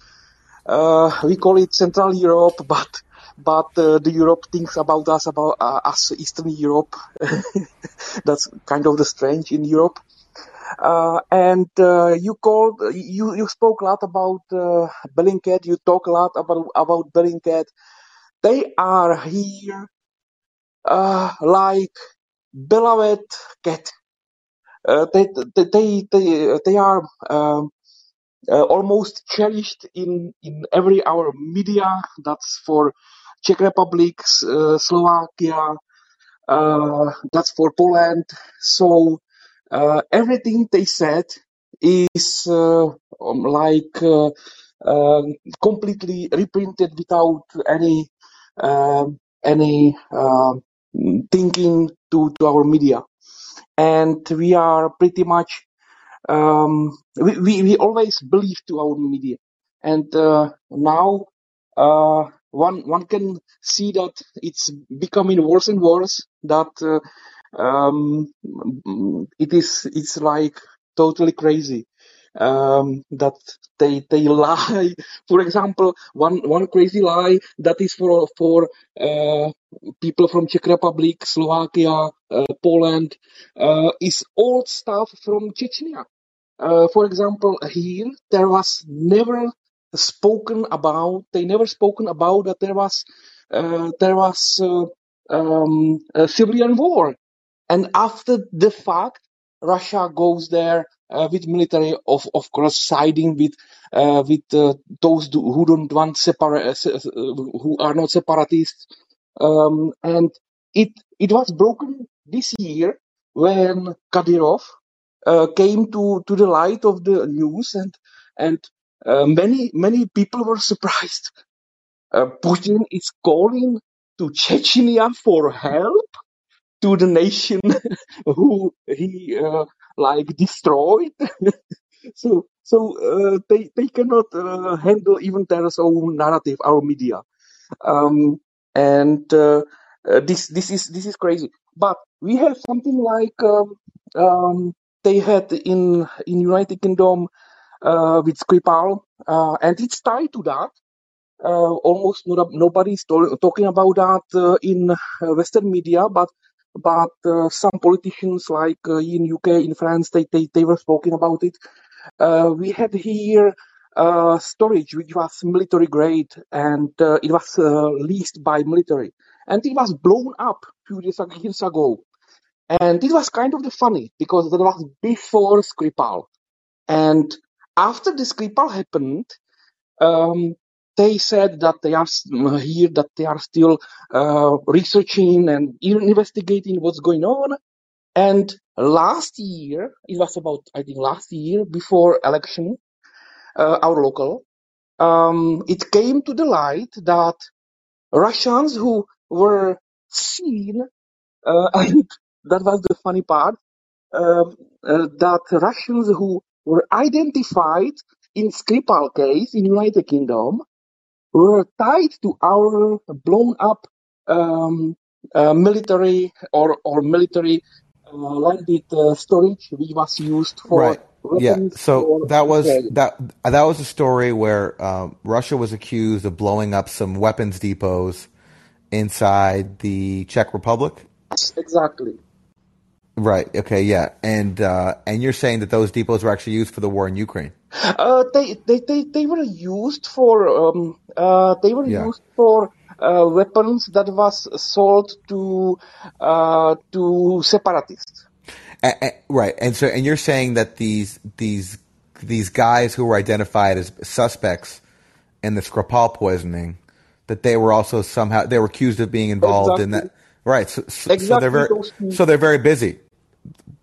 we call it Central Europe, but but the Europe thinks about us about us Eastern Europe. that's kind of the strange in Europe. Uh, and uh, you called, you you spoke a lot about uh, Bellingcat. You talk a lot about about Bellingcat. They are here uh, like beloved cat. Uh, they, they they they are um, uh, almost cherished in in every our media. That's for Czech Republic, Slovakia. that's for Poland. So uh, everything they said is um, like completely reprinted without any any thinking to, to our media and we are pretty much um, we, we, we always believe to our media and uh, now uh, one one can see that it's becoming worse and worse that uh, um, it is it's like totally crazy um, that they they lie. For example, one one crazy lie that is for for uh, people from Czech Republic, Slovakia, uh, Poland, uh, is old stuff from Chechnya. Uh, for example, here there was never spoken about. They never spoken about that there was uh, there was uh, um, a civilian war, and after the fact, Russia goes there uh, with military, of of course, siding with uh, with uh, those who don't want separate, uh, who are not separatists, um, and it it was broken this year when Kadyrov came to to the light of the news, and and uh, many many people were surprised. Uh, Putin is calling to Chechnya for help to the nation who he uh, like destroyed. so so uh, they they cannot uh, handle even their own narrative, our media, um, and this this is this is crazy. But we have something like um, um, they had in in United Kingdom with Skripal, uh, and it's tied to that. Uh, almost no, nobody's to- talking about that uh, in Western media, but but some politicians like in UK, in France, they, they, they were speaking about it. Uh, we had here uh, storage which was military grade and uh, it was uh, leased by military and it was blown up few ag- years ago. And it was kind of the funny because that was before Skripal. And after the Skripal happened, um, they said that they are here, that they are still uh, researching and investigating what's going on. And last year, it was about, I think, last year before election, uh, our local, um, it came to the light that Russians who were seen, uh, and that was the funny part, um, uh, that Russians who were identified in Skripal case in United Kingdom were tied to our blown up um, uh, military or or military uh, landed uh, storage which was used for Right. Yeah. So that was that that was a story where um, Russia was accused of blowing up some weapons depots inside the Czech Republic. Exactly. Right. Okay. Yeah. And uh, and you're saying that those depots were actually used for the war in Ukraine. Uh, they, they, they, they were used for um, uh, they were Yeah. used for uh, weapons that was sold to uh, to separatists. Right. And so and you're saying that these these these guys who were identified as suspects in the Skripal poisoning, that they were also somehow they were accused of being involved in that. Right. So, so, so they're very so they're very busy,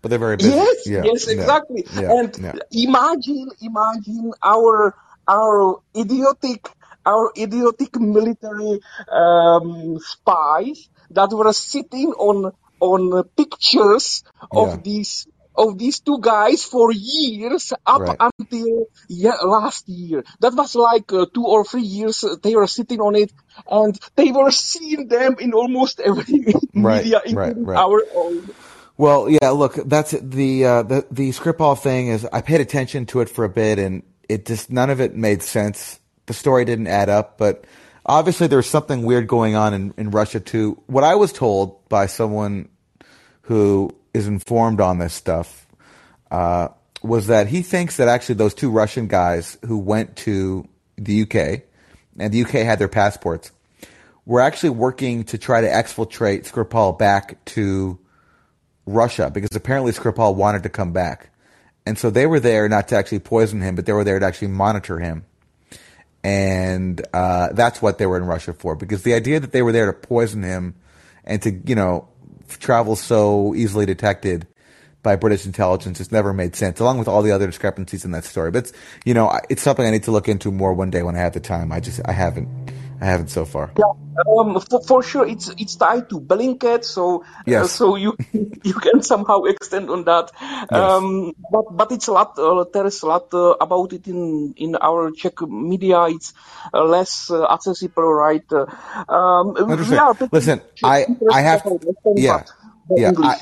but they're very busy. Yes, Yeah. yes, exactly. Yeah. And Yeah. imagine, imagine our our idiotic our idiotic military um, spies that were sitting on on pictures of these of these two guys for years up Right. until yeah, last year. That was like uh, two or three years uh, they were sitting on it and they were seeing them in almost every Right. media, including Right. our own. Well, yeah. Look, that's the uh, the the Skripal thing is. I paid attention to it for a bit, and it just none of it made sense. The story didn't add up, but obviously there was something weird going on in, in Russia too. What I was told by someone who is informed on this stuff uh, was that he thinks that actually those two Russian guys who went to the UK and the UK had their passports were actually working to try to exfiltrate Skripal back to Russia because apparently Skripal wanted to come back. And so they were there not to actually poison him, but they were there to actually monitor him. And uh, that's what they were in Russia for. Because the idea that they were there to poison him and to, you know, travel so easily detected by British intelligence just never made sense, along with all the other discrepancies in that story. But, it's, you know, it's something I need to look into more one day when I have the time. I just, I haven't. I haven't so far. Yeah, um, for, for sure, it's it's tied to Bellingcat, so uh, so you you can somehow extend on that. Um, but but it's a lot. Uh, there is a lot uh, about it in in our Czech media. It's uh, less uh, accessible, right? Uh, um, Understand. Listen, I I have interested about Western, yeah yeah I,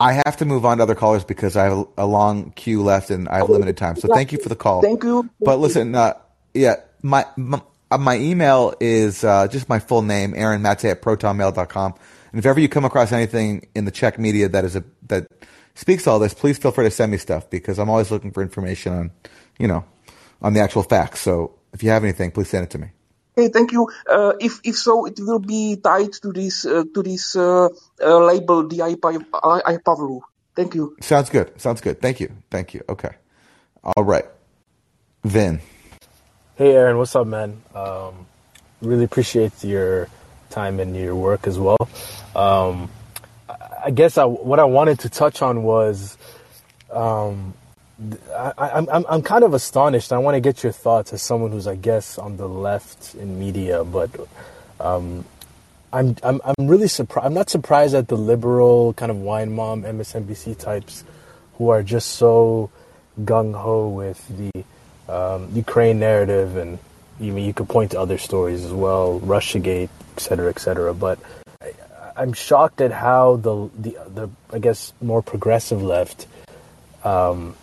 I have to move on to other callers because I have a long queue left and I have limited time. So thank you for the call. Thank you. But listen, uh, yeah, my my, uh, my email is uh, just my full name, Aaron Mate at protonmail.com. And if ever you come across anything in the Czech media that is a that speaks to all this, please feel free to send me stuff because I'm always looking for information on, you know, on the actual facts. So if you have anything, please send it to me. Okay, thank you. Uh, if if so, it will be tied to this uh, to this uh, uh, label, the I Pavlu. Thank you. Sounds good. Sounds good. Thank you. Thank you. Okay. All right. Vin. Hey, Aaron. What's up, man? Um, really appreciate your time and your work as well. Um, I guess I, what I wanted to touch on was um, I, am I'm, I'm kind of astonished. I want to get your thoughts as someone who's, I guess, on the left in media, but um, I'm, I'm, I'm really surprised. I'm not surprised at the liberal kind of wine mom MSNBC types who are just so gung ho with the um, Ukraine narrative, and even you could point to other stories as well, RussiaGate, et cetera, et cetera. But I, I'm shocked at how the, the, the I guess, more progressive left um,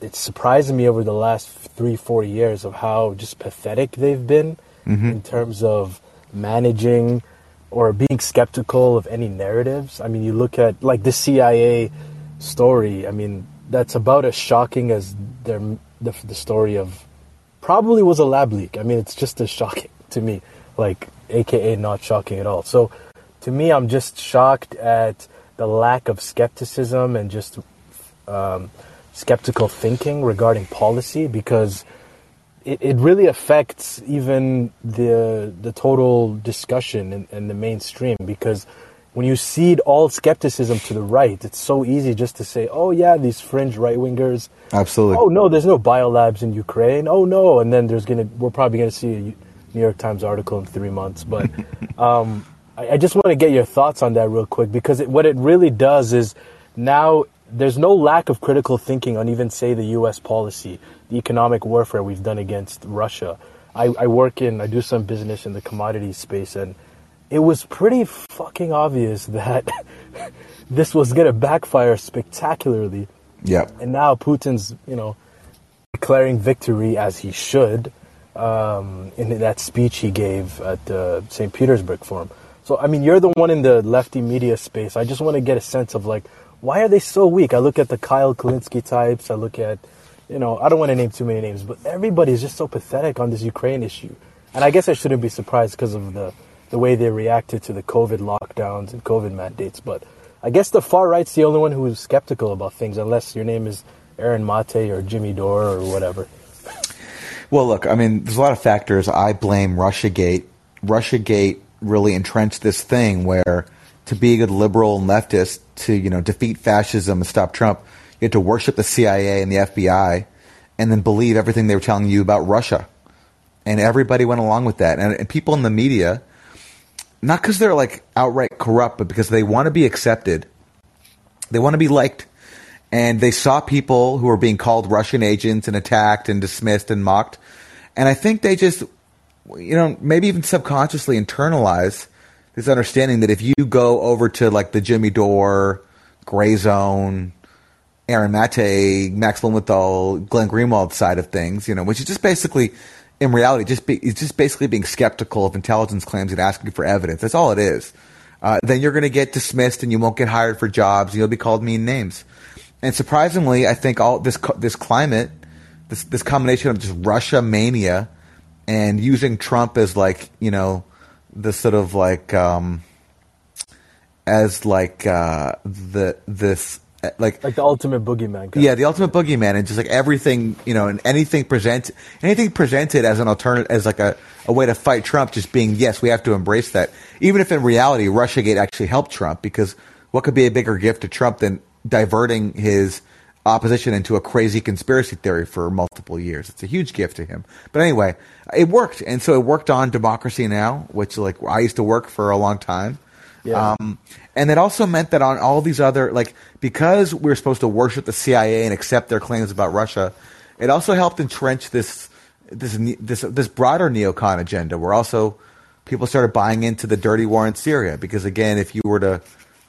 it's surprising me over the last three, four years of how just pathetic they've been mm-hmm. in terms of managing or being skeptical of any narratives. I mean, you look at like the CIA story. I mean, that's about as shocking as their the, the story of probably was a lab leak. I mean, it's just as shocking to me, like AKA not shocking at all. So, to me, I'm just shocked at the lack of skepticism and just um, skeptical thinking regarding policy because it, it really affects even the the total discussion in the mainstream because when you cede all skepticism to the right, it's so easy just to say, "Oh yeah, these fringe right wingers." Absolutely. Oh no, there's no biolabs in Ukraine. Oh no, and then there's gonna we're probably gonna see a New York Times article in three months. But um, I, I, just want to get your thoughts on that real quick because it, what it really does is now there's no lack of critical thinking on even say the U.S. policy, the economic warfare we've done against Russia. I, I work in, I do some business in the commodities space, and it was pretty fucking obvious that this was going to backfire spectacularly. Yeah. And now Putin's, you know, declaring victory as he should um, in that speech he gave at the St. Petersburg Forum. So, I mean, you're the one in the lefty media space. I just want to get a sense of like, why are they so weak? I look at the Kyle Kulinski types. I look at, you know, I don't want to name too many names, but everybody is just so pathetic on this Ukraine issue. And I guess I shouldn't be surprised because of the, the way they reacted to the COVID lockdowns and COVID mandates. But I guess the far right's the only one who's skeptical about things, unless your name is Aaron Mate or Jimmy Dore or whatever. Well, look, I mean, there's a lot of factors. I blame RussiaGate. RussiaGate really entrenched this thing where to be a good liberal and leftist to you know defeat fascism and stop Trump, you had to worship the CIA and the FBI, and then believe everything they were telling you about Russia, and everybody went along with that. And, and people in the media, not because they're like outright corrupt, but because they want to be accepted, they want to be liked, and they saw people who were being called Russian agents and attacked and dismissed and mocked, and I think they just, you know, maybe even subconsciously internalize this understanding that if you go over to like the Jimmy Dore, Gray Zone, Aaron Mate, Max Blumenthal, Glenn Greenwald side of things, you know, which is just basically, in reality, just be, it's just basically being skeptical of intelligence claims and asking for evidence. That's all it is. Uh, then you're going to get dismissed and you won't get hired for jobs. And you'll be called mean names. And surprisingly, I think all this this climate, this this combination of just Russia mania and using Trump as like you know the sort of like um, as like uh, the this like like the ultimate boogeyman. Guy. Yeah, the ultimate boogeyman, and just like everything, you know, and anything present anything presented as an alternative, as like a, a way to fight Trump, just being yes, we have to embrace that, even if in reality RussiaGate actually helped Trump, because what could be a bigger gift to Trump than diverting his opposition into a crazy conspiracy theory for multiple years. It's a huge gift to him. But anyway, it worked. And so it worked on Democracy Now!, which like I used to work for a long time. Yeah. Um, and it also meant that on all these other, like, because we are supposed to worship the CIA and accept their claims about Russia, it also helped entrench this, this, this, this broader neocon agenda where also people started buying into the dirty war in Syria. Because again, if you were to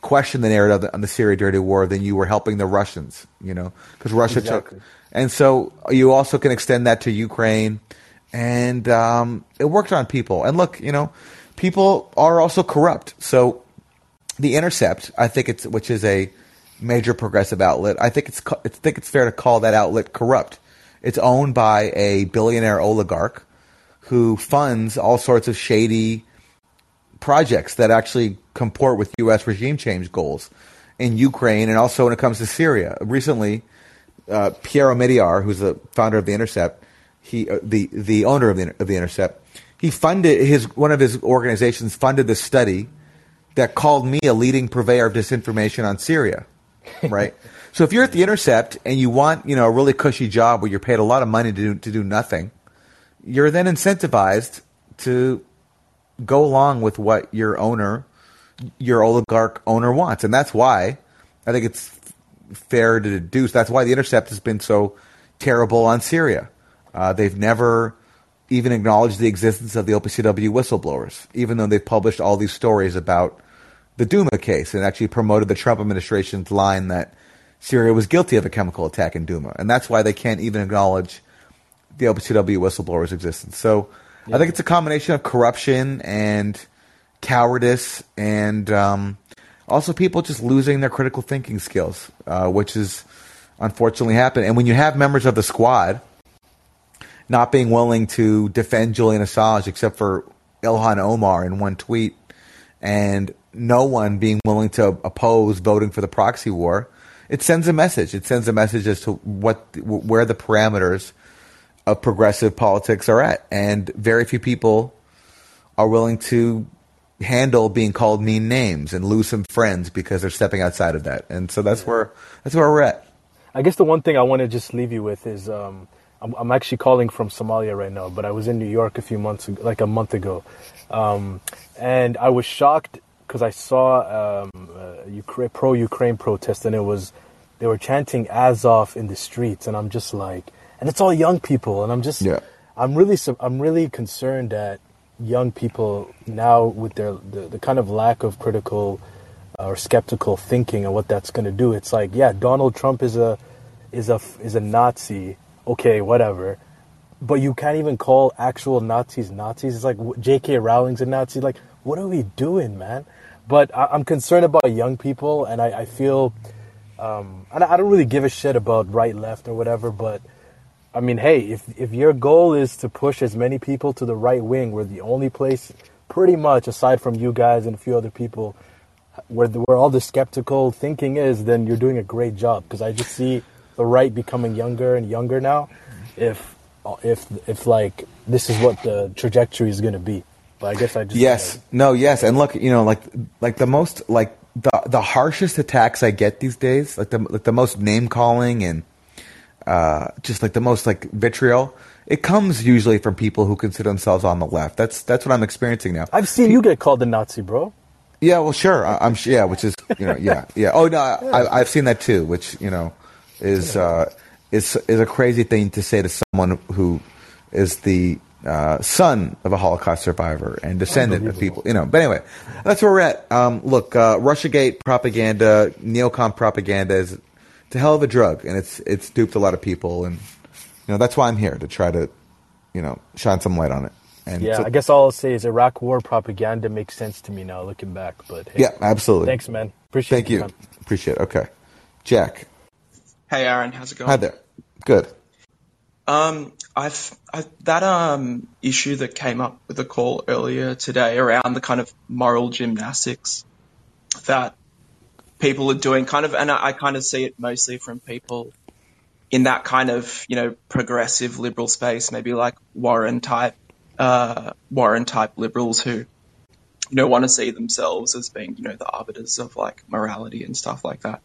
question the narrative on the Syria dirty war, then you were helping the Russians, you know, because Russia Exactly. took, and so you also can extend that to Ukraine, and um, it worked on people. And look, you know, people are also corrupt. So the Intercept, I think it's which is a major progressive outlet. I think it's I think it's fair to call that outlet corrupt. It's owned by a billionaire oligarch who funds all sorts of shady projects that actually comport with U.S. regime change goals in Ukraine and also when it comes to Syria. Recently, uh, Piero who's the founder of the Intercept, he uh, the the owner of the of the Intercept, he funded his one of his organizations funded this study that called me a leading purveyor of disinformation on Syria, right? so if you're at the Intercept and you want you know a really cushy job where you're paid a lot of money to do, to do nothing, you're then incentivized to go along with what your owner, your oligarch owner wants, and that's why I think it's fair to deduce that's why the Intercept has been so terrible on Syria. Uh, they've never even acknowledged the existence of the OPCW whistleblowers, even though they've published all these stories about the Duma case and actually promoted the Trump administration's line that Syria was guilty of a chemical attack in Duma, and that's why they can't even acknowledge the OPCW whistleblowers' existence. So I think it's a combination of corruption and cowardice, and um, also people just losing their critical thinking skills, uh, which is unfortunately happened. And when you have members of the squad not being willing to defend Julian Assange, except for Ilhan Omar in one tweet, and no one being willing to oppose voting for the proxy war, it sends a message. It sends a message as to what where the parameters of progressive politics are at, and very few people are willing to handle being called mean names and lose some friends because they're stepping outside of that. And so that's where that's where we're at. I guess the one thing I want to just leave you with is um, I'm, I'm actually calling from Somalia right now, but I was in New York a few months ago, like a month ago, um, and I was shocked because I saw um, uh, pro-Ukraine protest, and it was they were chanting Azov in the streets, and I'm just like, and it's all young people, and I'm just, Yeah. I'm really, I'm really concerned that young people now with their the, the kind of lack of critical uh, or skeptical thinking and what that's going to do. It's like, yeah, Donald Trump is a is a is a Nazi. Okay, whatever. But you can't even call actual Nazis Nazis. It's like J.K. Rowling's a Nazi. Like, what are we doing, man? But I, I'm concerned about young people, and I, I feel, um, I I don't really give a shit about right, left, or whatever. But I mean, hey, if if your goal is to push as many people to the right wing, we're the only place, pretty much, aside from you guys and a few other people, where the, where all the skeptical thinking is, then you're doing a great job. Because I just see the right becoming younger and younger now. If if if like this is what the trajectory is going to be, but I guess I just Yes. No, yes. And look, you know, like like the most like the the harshest attacks I get these days, like the like the most name calling and uh just like the most like vitriol, it comes usually from people who consider themselves on the left. That's that's what I'm experiencing now. I've seen you get called a Nazi, bro. Yeah, well, sure. I, I'm sure. Yeah, which is you know, yeah, yeah. Oh no, I, I've seen that too. Which you know, is uh, is is a crazy thing to say to someone who is the uh, son of a Holocaust survivor and descendant of people. You know. But anyway, that's where we're at. Um, look, uh, RussiaGate propaganda, neocon propaganda is it's a hell of a drug, and it's it's duped a lot of people, and you know that's why I'm here to try to you know shine some light on it. And Yeah, so- I guess all I'll say is Iraq War propaganda makes sense to me now, looking back. But hey, yeah, absolutely. Thanks, man. Appreciate it. Thank you. time. Appreciate it. Okay, Jack. Hey Aaron, how's it going? Hi there. Good. Um, I've I, that um issue that came up with the call earlier today around the kind of moral gymnastics that people are doing, kind of, and I, I kind of see it mostly from people in that kind of you know progressive liberal space, maybe like Warren type, uh, Warren type liberals who you know want to see themselves as being you know the arbiters of like morality and stuff like that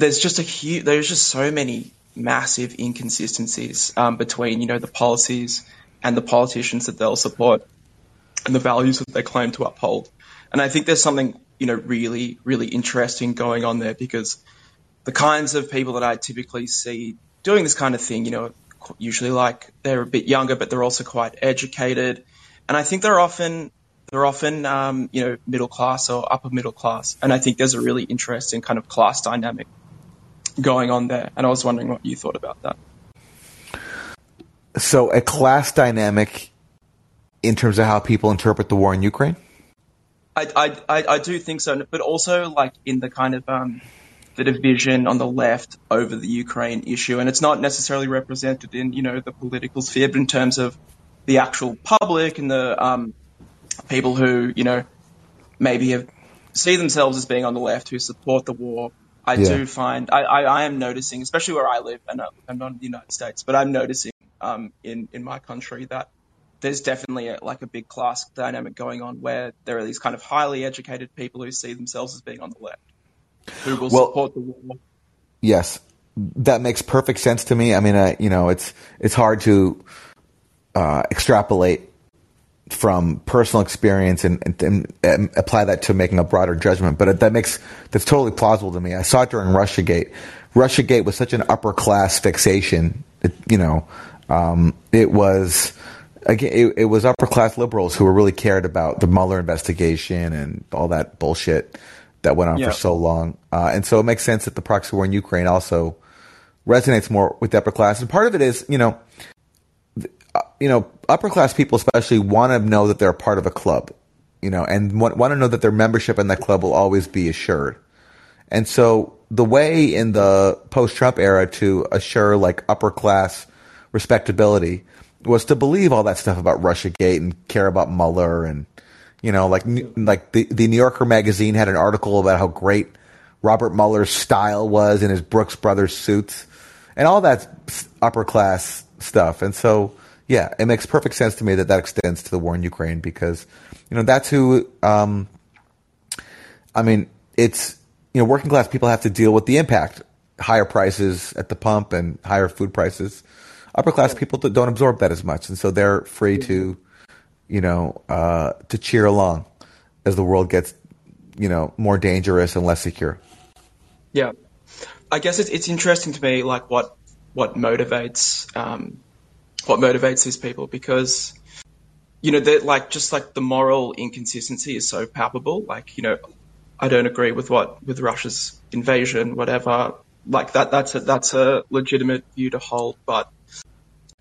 there's just a huge, there's just so many massive inconsistencies um, between you know the policies and the politicians that they'll support and the values that they claim to uphold. And I think there's something you know really really interesting going on there because the kinds of people that I typically see doing this kind of thing, you know, usually like they're a bit younger, but they're also quite educated, and I think they're often they're often, um, you know, middle class or upper middle class. And I think there's a really interesting kind of class dynamic going on there. And I was wondering what you thought about that. So, a class dynamic in terms of how people interpret the war in Ukraine? I, I, I, do think so, but also like in the kind of um, the division on the left over the Ukraine issue, and it's not necessarily represented in you know the political sphere, but in terms of the actual public and the um, people who you know maybe have see themselves as being on the left who support the war. I Yeah. do find I, I, I am noticing, especially where I live, and uh, I'm not in the United States, but I'm noticing um, in in my country that there's definitely a, like a big class dynamic going on where there are these kind of highly educated people who see themselves as being on the left, who will Well- support the war. Yes, that makes perfect sense to me. I mean, I, you know, it's it's hard to uh, extrapolate from personal experience and, and, and, apply that to making a broader judgment, but that makes that's totally plausible to me. I saw it during RussiaGate. RussiaGate was such an upper class fixation. It, you know, um, it was again, it, it was upper class liberals who were really cared about the Mueller investigation and all that bullshit that went on Yeah. for so long. Uh, and so it makes sense that the proxy war in Ukraine also resonates more with the upper class. And part of it is, you know, Uh, you know, upper class people especially want to know that they're a part of a club, you know, and want, want to know that their membership in that club will always be assured. And so the way in the post Trump era to assure like upper class respectability was to believe all that stuff about Russiagate and care about Mueller and you know like like the the New Yorker magazine had an article about how great Robert Mueller's style was in his Brooks Brothers suits and all that upper class stuff. And so yeah, it makes perfect sense to me that that extends to the war in Ukraine because you know that's who um I mean, it's you know, working class people have to deal with the impact, higher prices at the pump and higher food prices. Upper class people don't absorb that as much, and so they're free to, you know, uh, to cheer along as the world gets, you know, more dangerous and less secure. Yeah, I guess it's it's interesting to me, like what what motivates um, what motivates these people because you know that like just like the moral inconsistency is so palpable. Like you know, I don't agree with what with Russia's invasion, whatever. Like that that's a that's a legitimate view to hold, but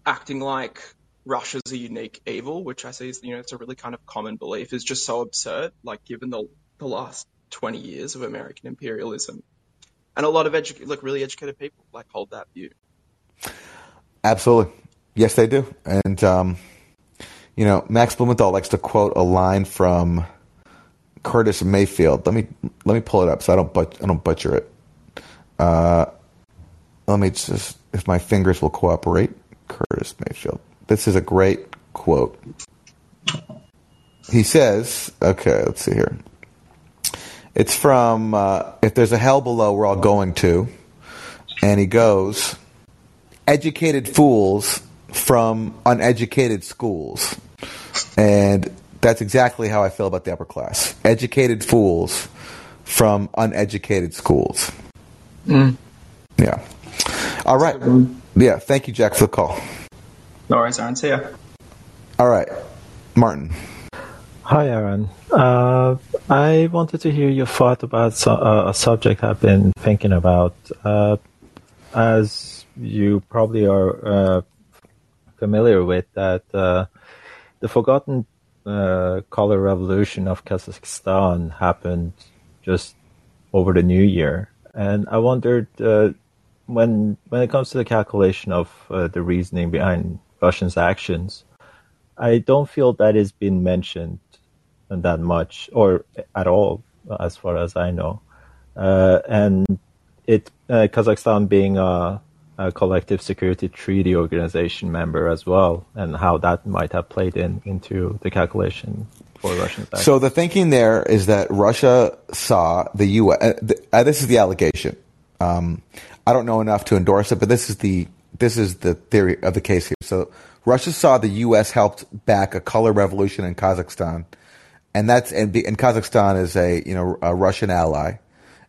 acting like Russia's a unique evil, which I see is you know it's a really kind of common belief, is just so absurd. Like given the the last twenty years of American imperialism, and a lot of edu- like really educated people like hold that view. Absolutely, yes, they do. And um, you know, Max Blumenthal likes to quote a line from Curtis Mayfield. Let me let me pull it up so I don't but I don't butcher it. Uh, let me just if my fingers will cooperate. Curtis Mayfield. This is a great quote. He says, "Okay, let's see here. It's from uh, if there's a hell below, we're all going to." And he goes, "Educated fools from uneducated schools," and that's exactly how I feel about the upper class. Educated fools from uneducated schools. Mm. Yeah. All right. Yeah. Thank you, Jack, for the call. No worries, Aaron. See ya. All right, Martin. Hi, Aaron. Uh, I wanted to hear your thought about so, uh, a subject I've been thinking about. Uh, as you probably are uh, familiar with, that uh, the forgotten uh, color revolution of Kazakhstan happened just over the new year, and I wondered uh, when when it comes to the calculation of uh, the reasoning behind Russians' actions. I don't feel that has been mentioned that much or at all, as far as I know. Uh, and it uh, Kazakhstan being a, a collective security treaty organization member as well, and how that might have played in into the calculation for Russian. So the thinking there is that Russia saw the U.S. Uh, th- uh, this is the allegation. Um, I don't know enough to endorse it, but this is the this is the theory of the case here. So Russia saw the U.S. helped back a color revolution in Kazakhstan, and that's and, and Kazakhstan is a you know a Russian ally,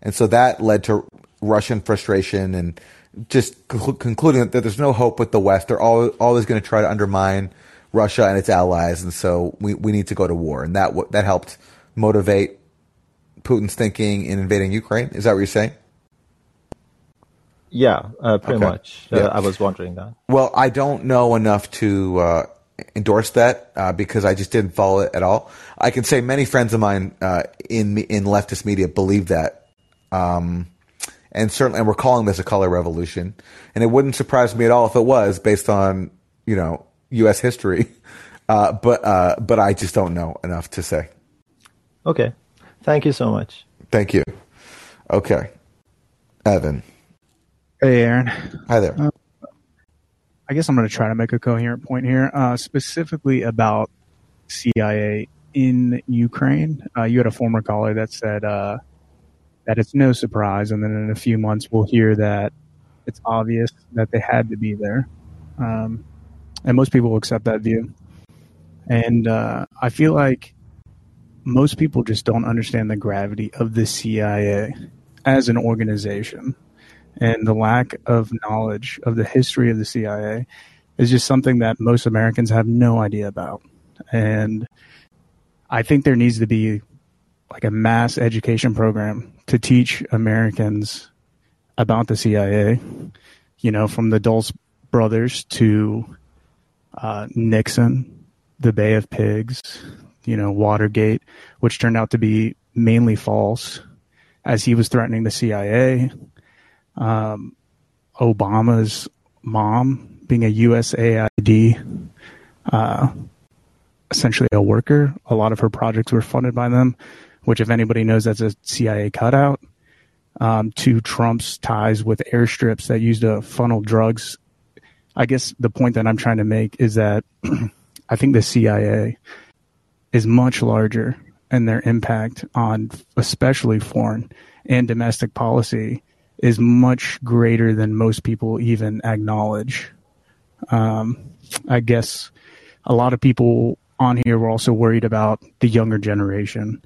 and so that led to Russian frustration and just conclu- concluding that there's no hope with the West. They're always, always going to try to undermine Russia and its allies, and so we, we need to go to war, and that that helped motivate Putin's thinking in invading Ukraine. Is that what you're saying? Yeah, uh, pretty Okay. much. Uh, Yeah. I was wondering that. Well, I don't know enough to uh, endorse that uh, because I just didn't follow it at all. I can say many friends of mine uh, in in leftist media believe that, um, and certainly, and we're calling this a color revolution. And it wouldn't surprise me at all if it was based on you know U.S. history, uh, but uh, but I just don't know enough to say. Okay. Thank you so much. Thank you. Okay, Evan. Hey, Aaron. Hi there. Uh, I guess I'm going to try to make a coherent point here, uh, specifically about CIA in Ukraine. Uh, you had a former caller that said uh, that it's no surprise, and then in a few months we'll hear that it's obvious that they had to be there, um, and most people will accept that view. And uh, I feel like most people just don't understand the gravity of the CIA as an organization and the lack of knowledge of the history of the CIA is just something that most Americans have no idea about. And I think there needs to be like a mass education program to teach Americans about the CIA, you know, from the Dulles brothers to uh, Nixon, the Bay of Pigs, you know, Watergate, which turned out to be mainly false as he was threatening the CIA um, Obama's mom being a USAID, uh, essentially a worker. A lot of her projects were funded by them, which, if anybody knows, that's a CIA cutout. Um, to Trump's ties with airstrips that used to funnel drugs. I guess the point that I'm trying to make is that I think the CIA is much larger and their impact on especially foreign and domestic policy is much greater than most people even acknowledge. Um, I guess a lot of people on here were also worried about the younger generation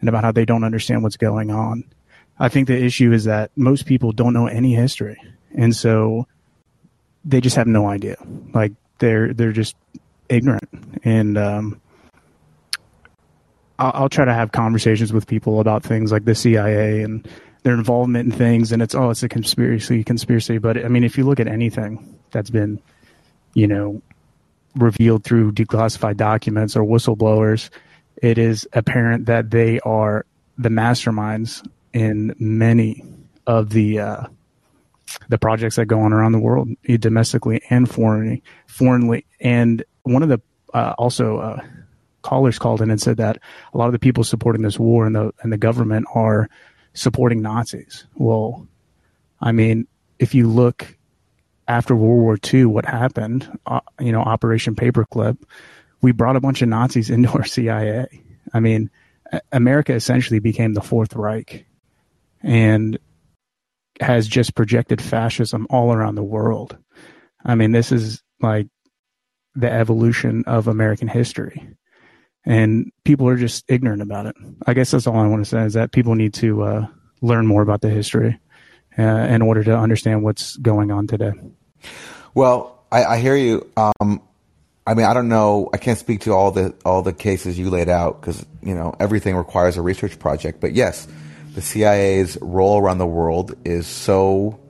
and about how they don't understand what's going on. I think the issue is that most people don't know any history, and so they just have no idea. Like they're they're just ignorant, and um, I'll, I'll try to have conversations with people about things like the CIA and their involvement in things, and it's oh, it's a conspiracy, conspiracy. But I mean, if you look at anything that's been, you know, revealed through declassified documents or whistleblowers, it is apparent that they are the masterminds in many of the uh, the projects that go on around the world, eh, domestically and foreignly. Foreignly, and one of the uh, also uh, callers called in and said that a lot of the people supporting this war and the and the government are supporting Nazis. Well, I mean, if you look after World War II, what happened? Uh, you know, Operation Paperclip. We brought a bunch of Nazis into our CIA. I mean, America essentially became the Fourth Reich, and has just projected fascism all around the world. I mean, this is like the evolution of American history. And people are just ignorant about it. I guess that's all I want to say is that people need to uh, learn more about the history uh, in order to understand what's going on today. Well, I, I hear you. Um, I mean, I don't know. I can't speak to all the all the cases you laid out because you know everything requires a research project. But yes, the CIA's role around the world is so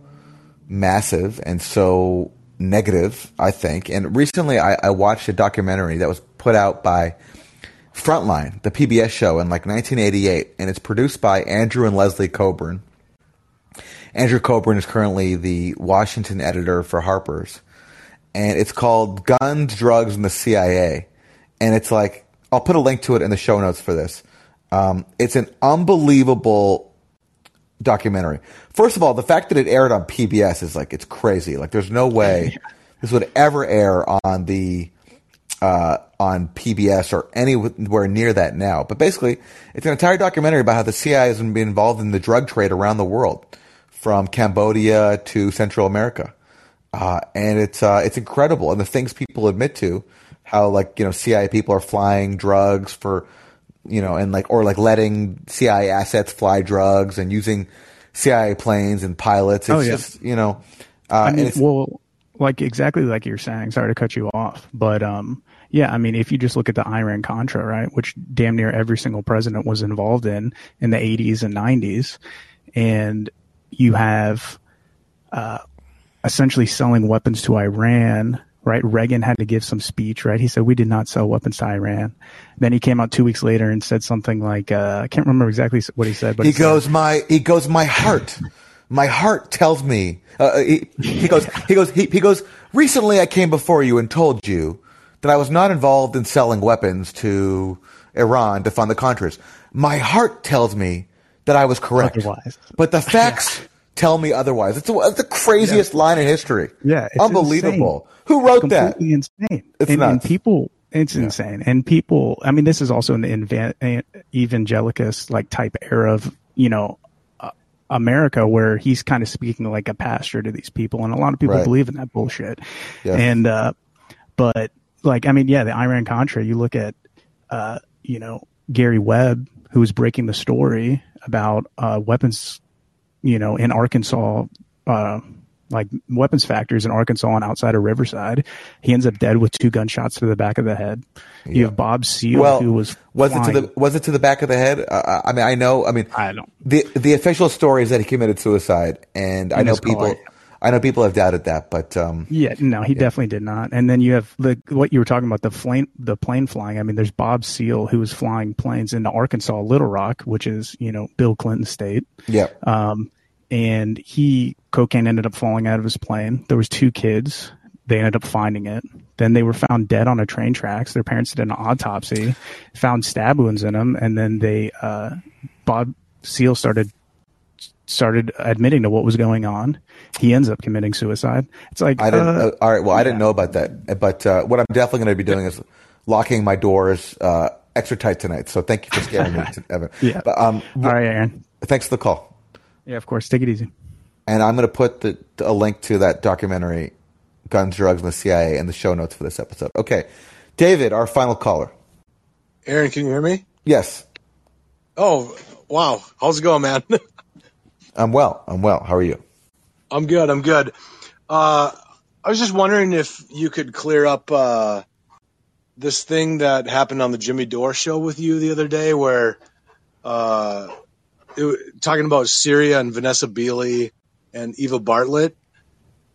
massive and so negative. I think. And recently, I, I watched a documentary that was put out by Frontline, the PBS show, in like 1988, and it's produced by Andrew and Leslie Cockburn. Andrew Cockburn is currently the Washington editor for Harper's, and it's called Guns, Drugs, and the CIA. And it's like, I'll put a link to it in the show notes for this. Um, it's an unbelievable documentary. First of all, the fact that it aired on PBS is like, it's crazy. Like, there's no way this would ever air on the uh, on PBS or anywhere near that now. But basically, it's an entire documentary about how the CIA has been involved in the drug trade around the world, from Cambodia to Central America, uh, and it's uh, it's incredible. And the things people admit to, how like you know CIA people are flying drugs for, you know, and like or like letting CIA assets fly drugs and using CIA planes and pilots. It's Oh, yeah. just you know, uh, I mean, it's, well, like exactly like you're saying. Sorry to cut you off, but um, yeah, I mean, if you just look at the Iran Contra, right, which damn near every single president was involved in in the 80s and 90s, and you have uh, essentially selling weapons to Iran. Right, Reagan had to give some speech. Right, he said we did not sell weapons to Iran. Then he came out two weeks later and said something like, uh, I can't remember exactly what he said, but he said- goes, my he goes, my heart, my heart tells me. Uh, he, he goes, he goes, he, he goes. Recently, I came before you and told you that I was not involved in selling weapons to Iran to fund the Contras. My heart tells me that I was correct, Otherwise. but the facts tell me otherwise. It's, the- it's the craziest line in history. Yeah, it's unbelievable. insane. Who wrote that? Completely insane. It's and, and people, it's insane. And people, I mean, this is also an invan- evangelicus like type era of you know uh, America where he's kind of speaking like a pastor to these people, and a lot of people Right. believe in that bullshit. Yes. And uh, but like, I mean, yeah, the Iran Contra. You look at uh, you know Gary Webb, who was breaking the story about uh, weapons, you know, in Arkansas. Uh, like weapons factories in Arkansas and outside of Riverside. He ends up dead with two gunshots to the back of the head. You have Bob Seal, well, who was was it to the was it to the back of the head? Uh, I mean, I know. I mean, I don't. The the official story is that he committed suicide, and I know people. car. I know people have doubted that, but um, Yeah, no, he definitely did not. And then you have the what you were talking about the plane, the plane flying. I mean, there's Bob Seal who was flying planes into Arkansas, Little Rock, which is you know Bill Clinton state. yeah, Um, and he cocaine ended up falling out of his plane. There was two kids. They ended up finding it. Then they were found dead on a train tracks. Their parents did an autopsy, found stab wounds in them, and then they uh, Bob Seal started started admitting to what was going on. He ends up committing suicide. It's like I didn't. uh, uh, all right, well, I didn't know about that, but uh, what I'm definitely going to be doing is locking my doors uh, extra tight tonight. So thank you for scaring me, Evan. Yeah. But, um, All right, Aaron. Thanks for the call. Yeah, of course. Take it easy. And I'm going to put the, a link to that documentary, Guns, Drugs, and the CIA, in the show notes for this episode. Okay, David, our final caller. Aaron, can you hear me? Yes, Oh, wow. How's it going, man? I'm well. I'm well. How are you? I'm good. I'm good. Uh, I was just wondering if you could clear up uh, this thing that happened on the Jimmy Dore show with you the other day, where uh, it, talking about Syria and Vanessa Beeley and Eva Bartlett,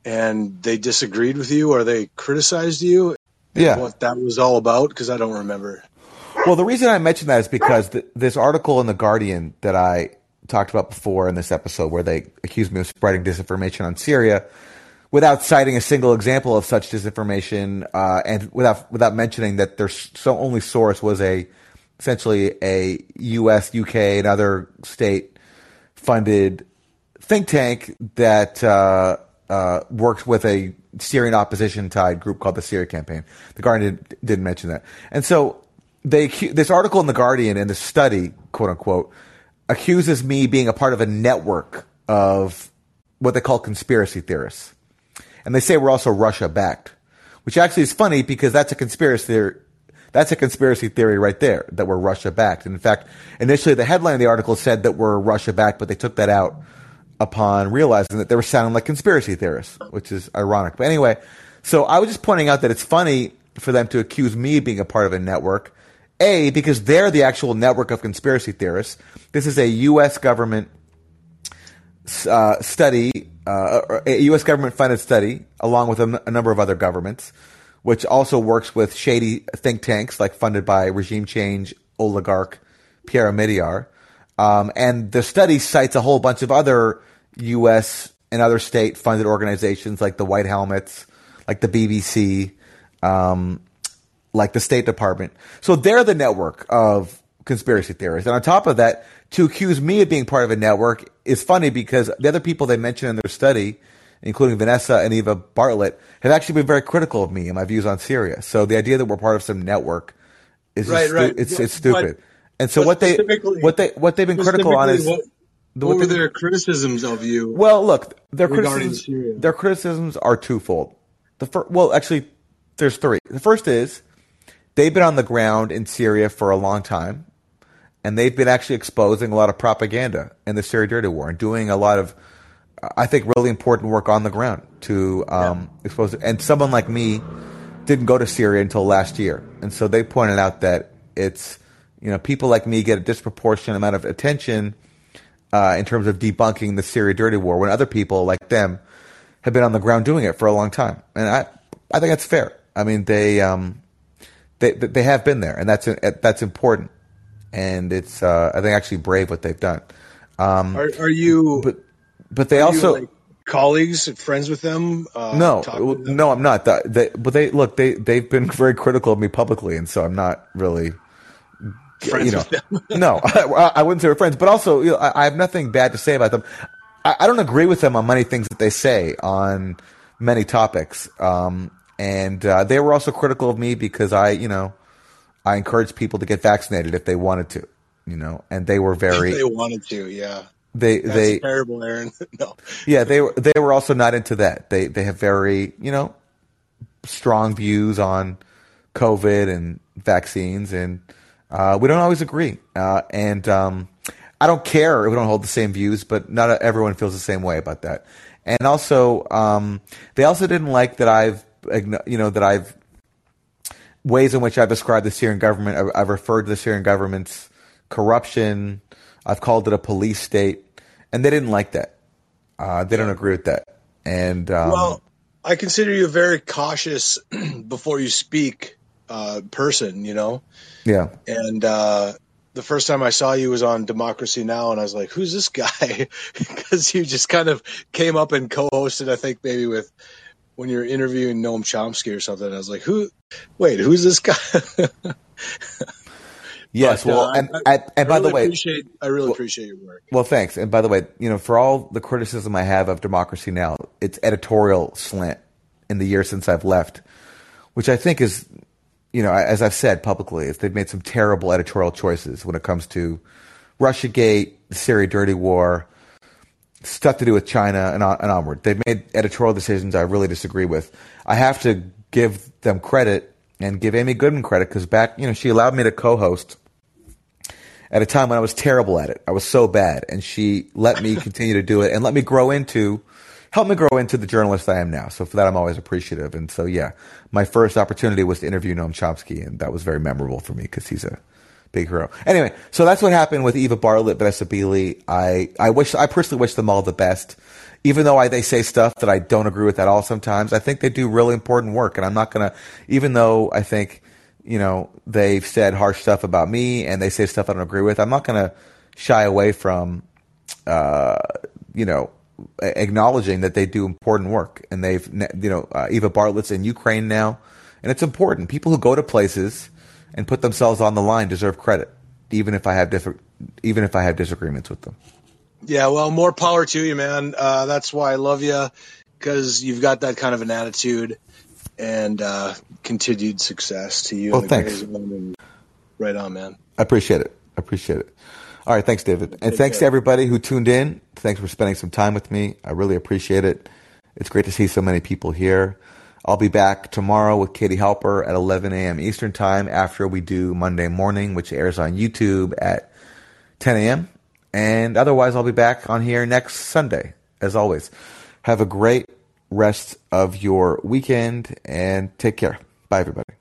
and they disagreed with you or they criticized you. Yeah. What that was all about? Because I don't remember. Well, the reason I mentioned that is because th- this article in the Guardian that I talked about before in this episode, where they accused me of spreading disinformation on Syria, without citing a single example of such disinformation, uh, and without without mentioning that their so only source was a essentially a U.S., U.K., and other state funded think tank that uh, uh, works with a Syrian opposition tied group called the Syria Campaign. The Guardian did, didn't mention that, and so they this article in the Guardian and the study, quote unquote, accuses me being a part of a network of what they call conspiracy theorists, and they say we're also Russia backed, which actually is funny because that's a conspiracy theory. That's a conspiracy theory right there that we're Russia backed. In fact, initially the headline of the article said that we're Russia backed, but they took that out upon realizing that they were sounding like conspiracy theorists, which is ironic. But anyway, so I was just pointing out that it's funny for them to accuse me of being a part of a network. A, because they're the actual network of conspiracy theorists. This is a U.S. government uh, study, uh, a U.S. government funded study, along with a, n- a number of other governments, which also works with shady think tanks like funded by regime change oligarch Pierre Omidyar. Um, and the study cites a whole bunch of other U.S. and other state funded organizations like the White Helmets, like the BBC, um, like the State Department. So they're the network of conspiracy theorists. And on top of that, to accuse me of being part of a network is funny because the other people they mention in their study, including Vanessa and Eva Bartlett, have actually been very critical of me and my views on Syria. So the idea that we're part of some network is Right, stu- right. it's it's stupid. but- and so what they what they what they've been critical on is what, what what were they- their criticisms of you? well, look, their regarding criticisms Syria? their criticisms are twofold. The well, actually, there's three. The first is they've been on the ground in Syria for a long time, and they've been actually exposing a lot of propaganda in the Syria dirty war and doing a lot of I think really important work on the ground to um, expose it. And someone like me didn't go to Syria until last year, and so they pointed out that it's you know people like me get a disproportionate amount of attention uh, in terms of debunking the Syria dirty war when other people like them have been on the ground doing it for a long time, and I I think that's fair. I mean they um, they they have been there, and that's that's important, and it's uh, I think actually brave what they've done. Um, Are, are you? but but they are you, also like, colleagues, friends with them. Uh, no, them? no, I'm not. That, they, but they look, they they've been very critical of me publicly, and so I'm not really Friends you know, with them. no, I, I wouldn't say we're friends, but also you know, I, I have nothing bad to say about them. I, I don't agree with them on many things that they say on many topics, um, and uh, they were also critical of me because I, you know, I encouraged people to get vaccinated if they wanted to, you know, and they were very they wanted to, yeah. They That's they terrible, Aaron. no, yeah, they were they were also not into that. They they have very you know strong views on COVID and vaccines, and uh, we don't always agree. Uh, and um, I don't care if we don't hold the same views, but not everyone feels the same way about that. And also, um, they also didn't like that I've you know that I've ways in which I've described the Syrian government. I've, I've referred to the Syrian government's corruption. I've called it a police state, and they didn't like that. Uh, they don't agree with that. And um, well, I consider you a very cautious before you speak uh, person. You know, yeah, and uh, the first time I saw you was on Democracy Now, and I was like, "Who's this guy?" Because you just kind of came up and co-hosted. I think maybe with when you're interviewing Noam Chomsky or something. I was like, "Who? Wait, who's this guy?" yes. But, well, uh, and I- and, and by I the way, I really appreciate your work. Well, thanks. And by the way, you know, for all the criticism I have of Democracy Now, its editorial slant in the year since I've left, which I think is, you know, as I've said publicly, is they've made some terrible editorial choices when it comes to RussiaGate, the Syria dirty war, stuff to do with China and, on, and onward. They've made editorial decisions I really disagree with. I have to give them credit and give Amy Goodman credit because back, you know, she allowed me to co-host at a time when I was terrible at it. I was so bad, and she let me continue to do it and let me grow into, help me grow into the journalist I am now. So for that, I'm always appreciative. And so yeah, my first opportunity was to interview Noam Chomsky, and that was very memorable for me because he's a big hero. Anyway, so that's what happened with Eva Bartlett, Vanessa Beeley. I I wish I personally wish them all the best. Even though I, they say stuff that I don't agree with at all sometimes, I think they do really important work, and I'm not gonna. Even though I think you know, they've said harsh stuff about me and they say stuff I don't agree with. I'm not going to shy away from, uh, you know, acknowledging that they do important work. And they've, you know, uh, Eva Bartlett's in Ukraine now. And it's important. People who go to places and put themselves on the line deserve credit, even if I have different, even if I have disagreements with them. Yeah, well, more power to you, man. Uh, that's why I love you because you've got that kind of an attitude and uh, continued success to you. Well, thanks. Right on, man. I appreciate it. I appreciate it. All right. Thanks, David. And Take thanks to everybody who tuned in. Thanks for spending some time with me. I really appreciate it. It's great to see so many people here. I'll be back tomorrow with Katie Halper at 11 a.m. Eastern Time after we do Monday Morning, which airs on YouTube at 10 a.m. And otherwise, I'll be back on here next Sunday, as always. Have a great rest of your weekend and take care. Bye, everybody.